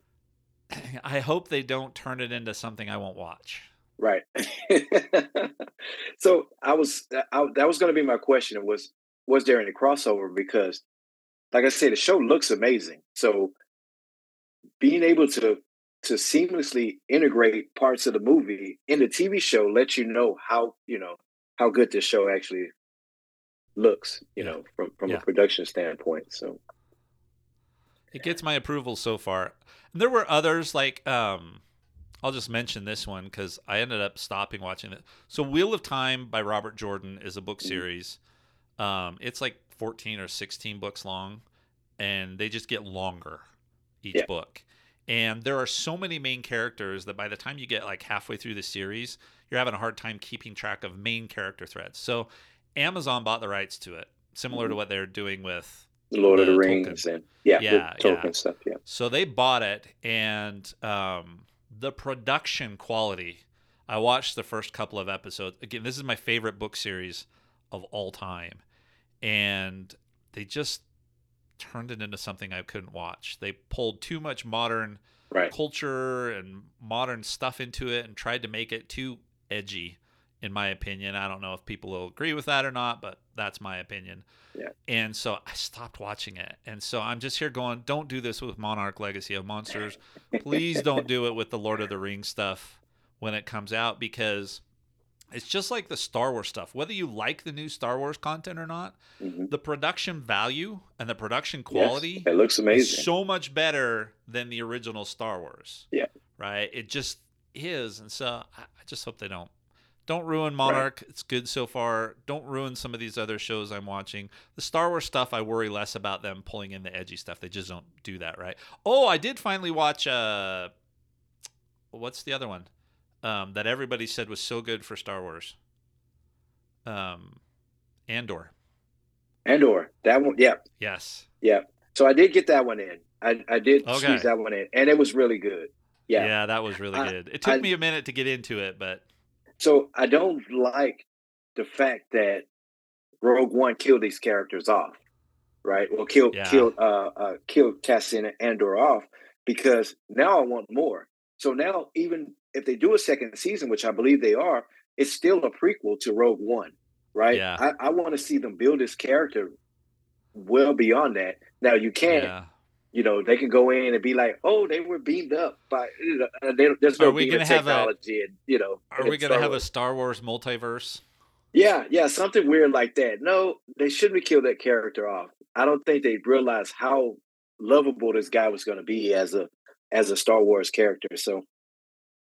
[SPEAKER 1] I hope they don't turn it into something I won't watch.
[SPEAKER 2] Right. so I was I, that was going to be my question was was there any crossover because like I said the show looks amazing. So being able to to seamlessly integrate parts of the movie in the TV show lets you know how, you know, how good this show actually looks, you
[SPEAKER 1] Yeah.
[SPEAKER 2] know, from from
[SPEAKER 1] Yeah.
[SPEAKER 2] a production standpoint. So
[SPEAKER 1] It gets my approval so far. And there were others like um I'll just mention this one because I ended up stopping watching it. So Wheel of Time by Robert Jordan is a book
[SPEAKER 2] Mhm.
[SPEAKER 1] series. Um, it's like 14 or 16 books long, and they just get longer each
[SPEAKER 2] Yeah.
[SPEAKER 1] book. And there are so many main characters that by the time you get like halfway through the series, you're having a hard time keeping track of main character threads. So Amazon bought the rights to it, similar to
[SPEAKER 2] Mhm.
[SPEAKER 1] what they're doing with
[SPEAKER 2] Lord of
[SPEAKER 1] The
[SPEAKER 2] the
[SPEAKER 1] Tolkien.
[SPEAKER 2] Rings and yeah,
[SPEAKER 1] Yeah,
[SPEAKER 2] the Tolkien
[SPEAKER 1] yeah.
[SPEAKER 2] stuff. Yeah.
[SPEAKER 1] so they bought it, and um, the production quality. I watched the first couple of episodes. Again, this is my favorite book series of all time, and they just turned it into something I couldn't watch. They pulled too much modern
[SPEAKER 2] Right.
[SPEAKER 1] culture and modern stuff into it and tried to make it too edgy in my opinion i don't know if people will agree with that or not but that's my opinion
[SPEAKER 2] Yeah.
[SPEAKER 1] and so i stopped watching it and so i'm just here going don't do this with monarch legacy of monsters please don't do it with the lord of the rings stuff when it comes out because it's just like the star wars stuff whether you like the new star wars content or not
[SPEAKER 2] Mhm.
[SPEAKER 1] the production value and the production
[SPEAKER 2] Yes,
[SPEAKER 1] quality
[SPEAKER 2] it looks amazing.
[SPEAKER 1] so much better than the original Star Wars.
[SPEAKER 2] Yeah.
[SPEAKER 1] Right? It just is. And so I, just hope they don't. Don't ruin Monarch. It's good so far. Don't ruin some of these other shows I'm watching. The Star Wars stuff, I worry less about them pulling in the edgy stuff. They just don't do that, right? Oh, I did finally watch uh what's the other one? Um, that everybody said was so good for Star Wars. Um, Andor.
[SPEAKER 2] Andor. That one. Yeah.
[SPEAKER 1] Yes.
[SPEAKER 2] Yeah. So I did get that one in. I, I did
[SPEAKER 1] Okay.
[SPEAKER 2] squeeze that one in, and it was really good. Yeah.
[SPEAKER 1] Yeah, that was really
[SPEAKER 2] I-
[SPEAKER 1] good. It took
[SPEAKER 2] I-
[SPEAKER 1] me a minute to get into it, but
[SPEAKER 2] So I don't like the fact that Rogue One killed these characters off, right? Well, killed
[SPEAKER 1] Yeah.
[SPEAKER 2] killed uh, uh killed Cassian and Andor off because now I want more. So now even if they do a second season, which I believe they are, it's still a prequel to Rogue One, right?
[SPEAKER 1] Yeah.
[SPEAKER 2] I, I want to see them build this character well beyond that. Now you can't
[SPEAKER 1] yeah.
[SPEAKER 2] you know, they can go in and be like, "Oh, they were beamed up by." You know, uh, they, there's no
[SPEAKER 1] Are we gonna have a-
[SPEAKER 2] technology, and you know.
[SPEAKER 1] Are we going to have a Star Wars multiverse?
[SPEAKER 2] Yeah, yeah, something weird like that. No, they shouldn't have killed that character off. I don't think they realized how lovable this guy was going to be as a as a Star Wars character. So,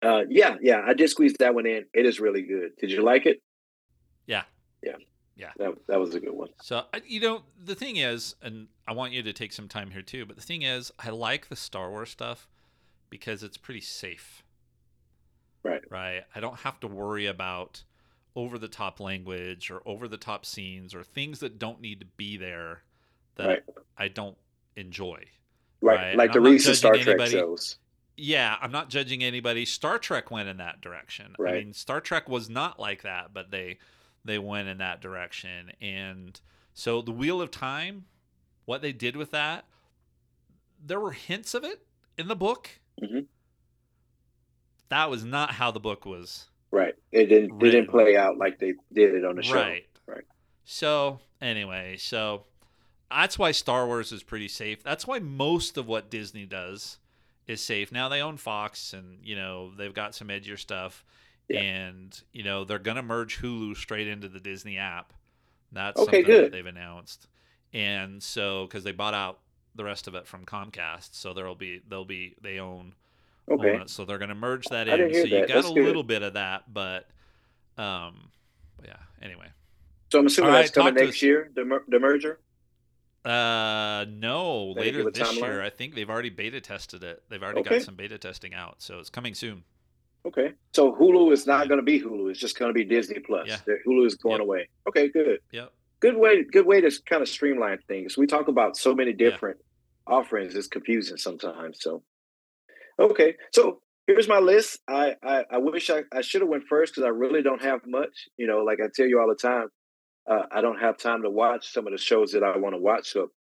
[SPEAKER 2] uh, yeah, yeah, I did squeeze that one in. It is really good. Did you like it?
[SPEAKER 1] Yeah.
[SPEAKER 2] Yeah,
[SPEAKER 1] Yeah.
[SPEAKER 2] That that was a good one.
[SPEAKER 1] So, you know, the thing is, and I want you to take some time here too, but the thing is, I like the Star Wars stuff because it's pretty safe.
[SPEAKER 2] Right.
[SPEAKER 1] Right. I don't have to worry about over the top language or over the top scenes or things that don't need to be there that
[SPEAKER 2] Right.
[SPEAKER 1] I don't enjoy.
[SPEAKER 2] Right,
[SPEAKER 1] Right,
[SPEAKER 2] like
[SPEAKER 1] and
[SPEAKER 2] the
[SPEAKER 1] I'm
[SPEAKER 2] recent Star Trek
[SPEAKER 1] anybody.
[SPEAKER 2] shows.
[SPEAKER 1] Yeah, I'm not judging anybody. Star Trek went in that direction. I mean, Star Trek was not like that, but they they went in that direction. And so the Wheel of Time, what they did with that, there were hints of it in the book.
[SPEAKER 2] Mhm.
[SPEAKER 1] That was not how the book was.
[SPEAKER 2] Right, it didn't it
[SPEAKER 1] Written.
[SPEAKER 2] didn't play out like they did it on the show.
[SPEAKER 1] Right.
[SPEAKER 2] Right.
[SPEAKER 1] So, anyway, so that's why Star Wars is pretty safe. That's why most of what Disney does is safe. Now they own Fox and, you know, they've got some edgier stuff.
[SPEAKER 2] Yeah.
[SPEAKER 1] And, you know, they're going to merge Hulu straight into the Disney app. That's
[SPEAKER 2] Okay,
[SPEAKER 1] something that
[SPEAKER 2] good.
[SPEAKER 1] they've announced. And so cuz they bought out the rest of it from Comcast, so there'll be they'll be they own
[SPEAKER 2] Okay,
[SPEAKER 1] own it. So they're going to merge that
[SPEAKER 2] I
[SPEAKER 1] in. So
[SPEAKER 2] hear
[SPEAKER 1] you got
[SPEAKER 2] That's
[SPEAKER 1] a
[SPEAKER 2] good.
[SPEAKER 1] little bit of that, but um yeah, anyway.
[SPEAKER 2] so I'm assuming
[SPEAKER 1] All
[SPEAKER 2] that's
[SPEAKER 1] right,
[SPEAKER 2] coming next
[SPEAKER 1] us.
[SPEAKER 2] year. The mer- the merger.
[SPEAKER 1] Uh, no, later this
[SPEAKER 2] timeline?
[SPEAKER 1] year. I think they've already beta tested it. They've already
[SPEAKER 2] Okay.
[SPEAKER 1] got some beta testing out, so it's coming soon.
[SPEAKER 2] Okay, so Hulu is not
[SPEAKER 1] Yeah.
[SPEAKER 2] going to be Hulu. It's just going to be Disney Plus.
[SPEAKER 1] Yeah.
[SPEAKER 2] The- Hulu is going
[SPEAKER 1] Yep.
[SPEAKER 2] away. Okay, good.
[SPEAKER 1] Yep.
[SPEAKER 2] Good way. Good way to kind of streamline things. We talk about so many
[SPEAKER 1] Yeah.
[SPEAKER 2] different offerings. It's confusing sometimes. So, okay. So here's my list. I I, I wish I, I should have went first because I really don't have much. You know, like I tell you all the time, uh, I don't have time to watch some of the shows that I want to watch. So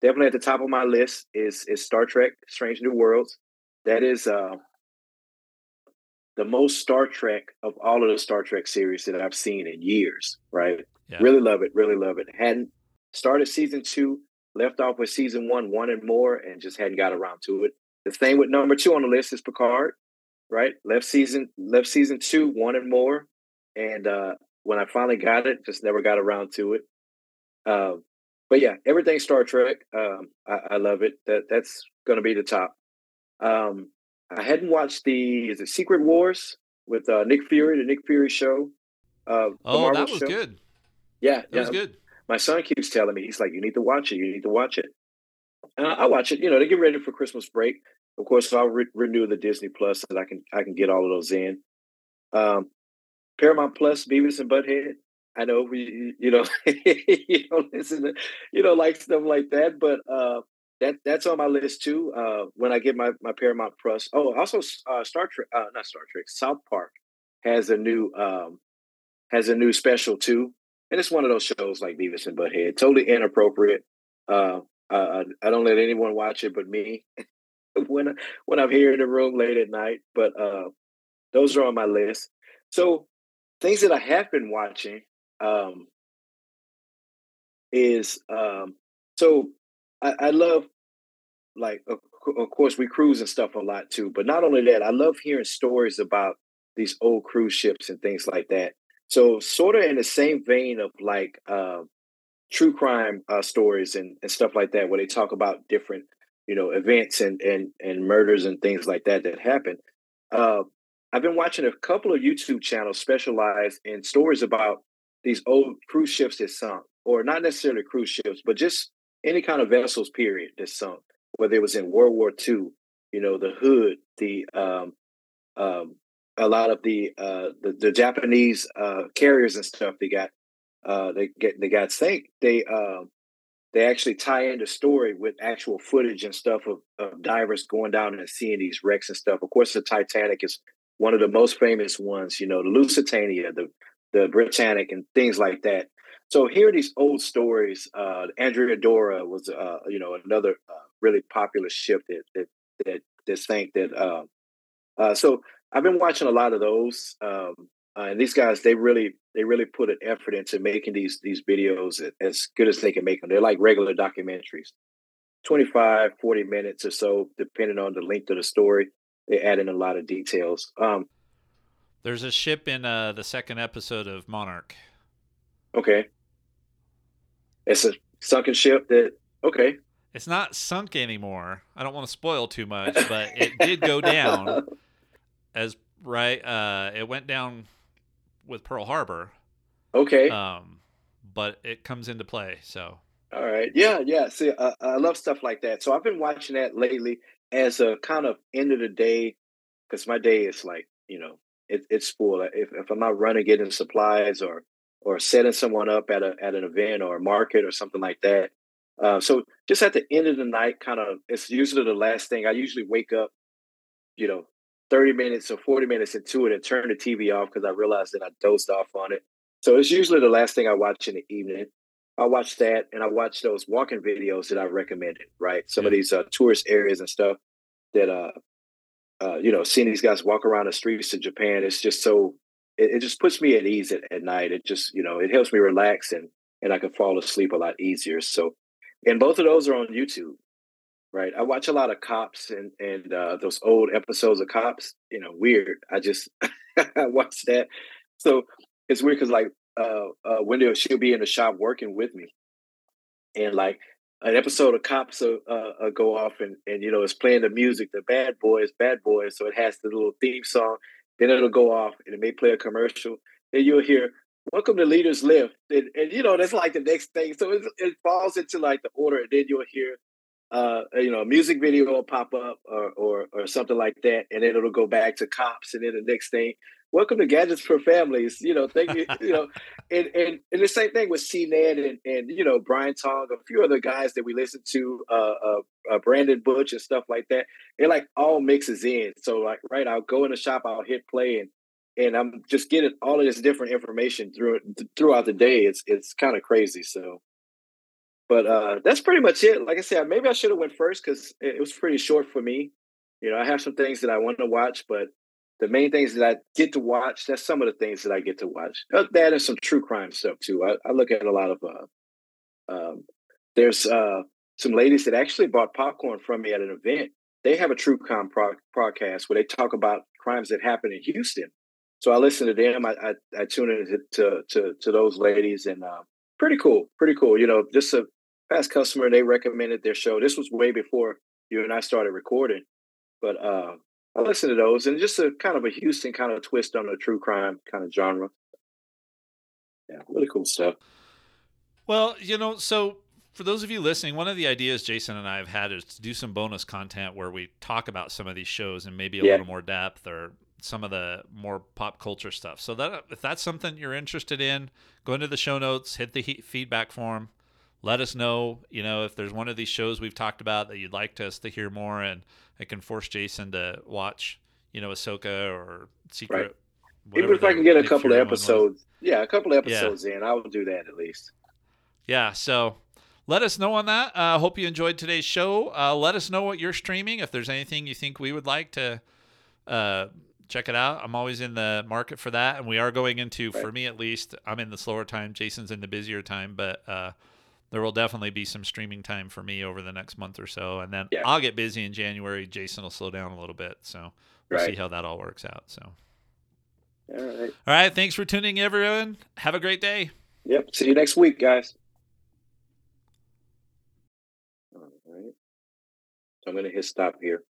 [SPEAKER 2] definitely at the top of my list is is Star Trek: Strange New Worlds. That is uh, the most Star Trek of all of the Star Trek series that I've seen in years. Right?
[SPEAKER 1] Yeah.
[SPEAKER 2] Really love it. Really love it. Hadn't started season two, left off with season one, one and more, and just hadn't got around to it. The thing with number two on the list is Picard. Right? Left season, left season two, one and more, and uh, when I finally got it, just never got around to it. Um, but yeah, everything Star Trek, um, I, I love it. That that's going to be the top. Um, I hadn't watched the is it Secret Wars with uh, Nick Fury, the Nick Fury show. Uh,
[SPEAKER 1] Oh, that was
[SPEAKER 2] show.
[SPEAKER 1] good.
[SPEAKER 2] Yeah,
[SPEAKER 1] That
[SPEAKER 2] yeah.
[SPEAKER 1] was good.
[SPEAKER 2] My son keeps telling me he's like, "You need to watch it. You need to watch it." And I, I watch it. You know, they get ready for Christmas break. Of course, if I'll re- renew the Disney Plus that I can I can get all of those in. Um, Paramount Plus, Beavis and Butthead. I know we, you know, you don't listen to, you know, like stuff like that, but uh, that that's on my list too. Uh, when I get my my Paramount Plus. Oh, also uh, Star Trek, uh, not Star Trek. South Park has a new um, has a new special too, and it's one of those shows like Beavis and Butthead. Totally inappropriate. Uh, uh, I don't let anyone watch it but me when when I'm here in the room late at night. But uh, those are on my list. So things that I have been watching um, is um, so I, I love like of, of course we cruise and stuff a lot too. But not only that, I love hearing stories about these old cruise ships and things like that. So sort of in the same vein of like uh, true crime uh, stories and, and stuff like that, where they talk about different you know events and and and murders and things like that that happen. Uh, I've been watching a couple of YouTube channels specialized in stories about these old cruise ships that sunk, or not necessarily cruise ships, but just any kind of vessels. Period that sunk, whether it was in World War II, you know, the Hood, the um, um, a lot of the uh, the, the Japanese uh, carriers and stuff they got uh, they get they got sank. They uh, they actually tie in the story with actual footage and stuff of, of divers going down and seeing these wrecks and stuff. Of course, the Titanic is one of the most famous ones. You know, the Lusitania, the the Britannic, and things like that. So here are these old stories. Uh, Andrea Doria was, uh, you know, another uh, really popular ship that that that, that sank. That uh, uh, so I've been watching a lot of those, um, uh, and these guys they really they really put an effort into making these these videos as good as they can make them. They're like regular documentaries, 25, 40 minutes or so, depending on the length of the story. They add in a lot of details. Um,
[SPEAKER 1] There's a ship in uh, the second episode of Monarch.
[SPEAKER 2] Okay. It's a sunken ship that okay.
[SPEAKER 1] It's not sunk anymore. I don't want to spoil too much, but it did go down as right. Uh, it went down with Pearl Harbor.
[SPEAKER 2] Okay.
[SPEAKER 1] Um, but it comes into play. So.
[SPEAKER 2] All right. Yeah. Yeah. See, uh, I love stuff like that. So I've been watching that lately as a kind of end of the day, because my day is like you know it, it's full. If if I'm not running getting supplies or or setting someone up at a at an event or a market or something like that. Uh, so just at the end of the night, kind of, it's usually the last thing. I usually wake up, you know, 30 minutes or 40 minutes into it and turn the TV off because I realized that I dozed off on it. So it's usually the last thing I watch in the evening. I watch that and I watch those walking videos that I recommended, right? Some yeah. of these uh, tourist areas and stuff that, uh, uh, you know, seeing these guys walk around the streets of Japan, it's just so it, it just puts me at ease at, at night. It just, you know, it helps me relax and and I can fall asleep a lot easier. So, and both of those are on YouTube, right? I watch a lot of Cops and and uh, those old episodes of Cops. You know, weird. I just I watch that. So it's weird because like uh, uh, Wendy, she'll be in the shop working with me, and like an episode of Cops uh, uh, go off and and you know it's playing the music, the Bad Boys, Bad Boys. So it has the little theme song, then it'll go off and it may play a commercial. Then you'll hear, Welcome to Leaders Lift. And, and you know, that's like the next thing. So it, it, falls into like the order. And then you'll hear, uh, you know, a music video will pop up or, or, or something like that. And then it'll go back to cops. And then the next thing, welcome to Gadgets for Families. You know, thank you, you know, and, and, and the same thing with CNET and, and, you know, Brian Tong, a few other guys that we listen to, uh, uh, uh, Brandon Butch and stuff like that. It like all mixes in. So like, right, I'll go in the shop, I'll hit play and, and I'm just getting all of this different information through throughout the day. It's, it's kind of crazy. So, but uh, that's pretty much it. Like I said, maybe I should have went first because it was pretty short for me. You know, I have some things that I want to watch, but the main things that I get to watch, that's some of the things that I get to watch. That and some true crime stuff too. I, I look at a lot of uh, um, there's uh, some ladies that actually bought popcorn from me at an event. They have a true crime pro- podcast where they talk about crimes that happen in Houston. So I listen to them. I, I, I tune in to, to, to those ladies and uh, pretty cool, pretty cool. You know, just a past customer, they recommended their show. This was way before you and I started recording, but uh, I listen to those and just a kind of a Houston kind of twist on the true crime kind of genre. Yeah, really cool stuff.
[SPEAKER 1] Well, you know, so for those of you listening, one of the ideas Jason and I have had is to do some bonus content where we talk about some of these shows and maybe a yeah. little more depth or some of the more pop culture stuff. So that if that's something you're interested in, go into the show notes, hit the feedback form, let us know. You know if there's one of these shows we've talked about that you'd like us to hear more, and I can force Jason to watch. You know, Ahsoka or Secret. Right.
[SPEAKER 2] Even if I can get a couple of episodes, yeah, a couple of episodes yeah. in, I will do that at least.
[SPEAKER 1] Yeah. So let us know on that. I uh, hope you enjoyed today's show. Uh, let us know what you're streaming. If there's anything you think we would like to uh, check it out. I'm always in the market for that, and we are going into, right. for me at least, I'm in the slower time. Jason's in the busier time, but uh, there will definitely be some streaming time for me over the next month or so, and then yeah. I'll get busy in January. Jason will slow down a little bit, so we'll right. see how that all works out. So,
[SPEAKER 2] all right,
[SPEAKER 1] all right. Thanks for tuning, in, everyone. Have a great day.
[SPEAKER 2] Yep. See you next week, guys. All right. So I'm going to hit stop here.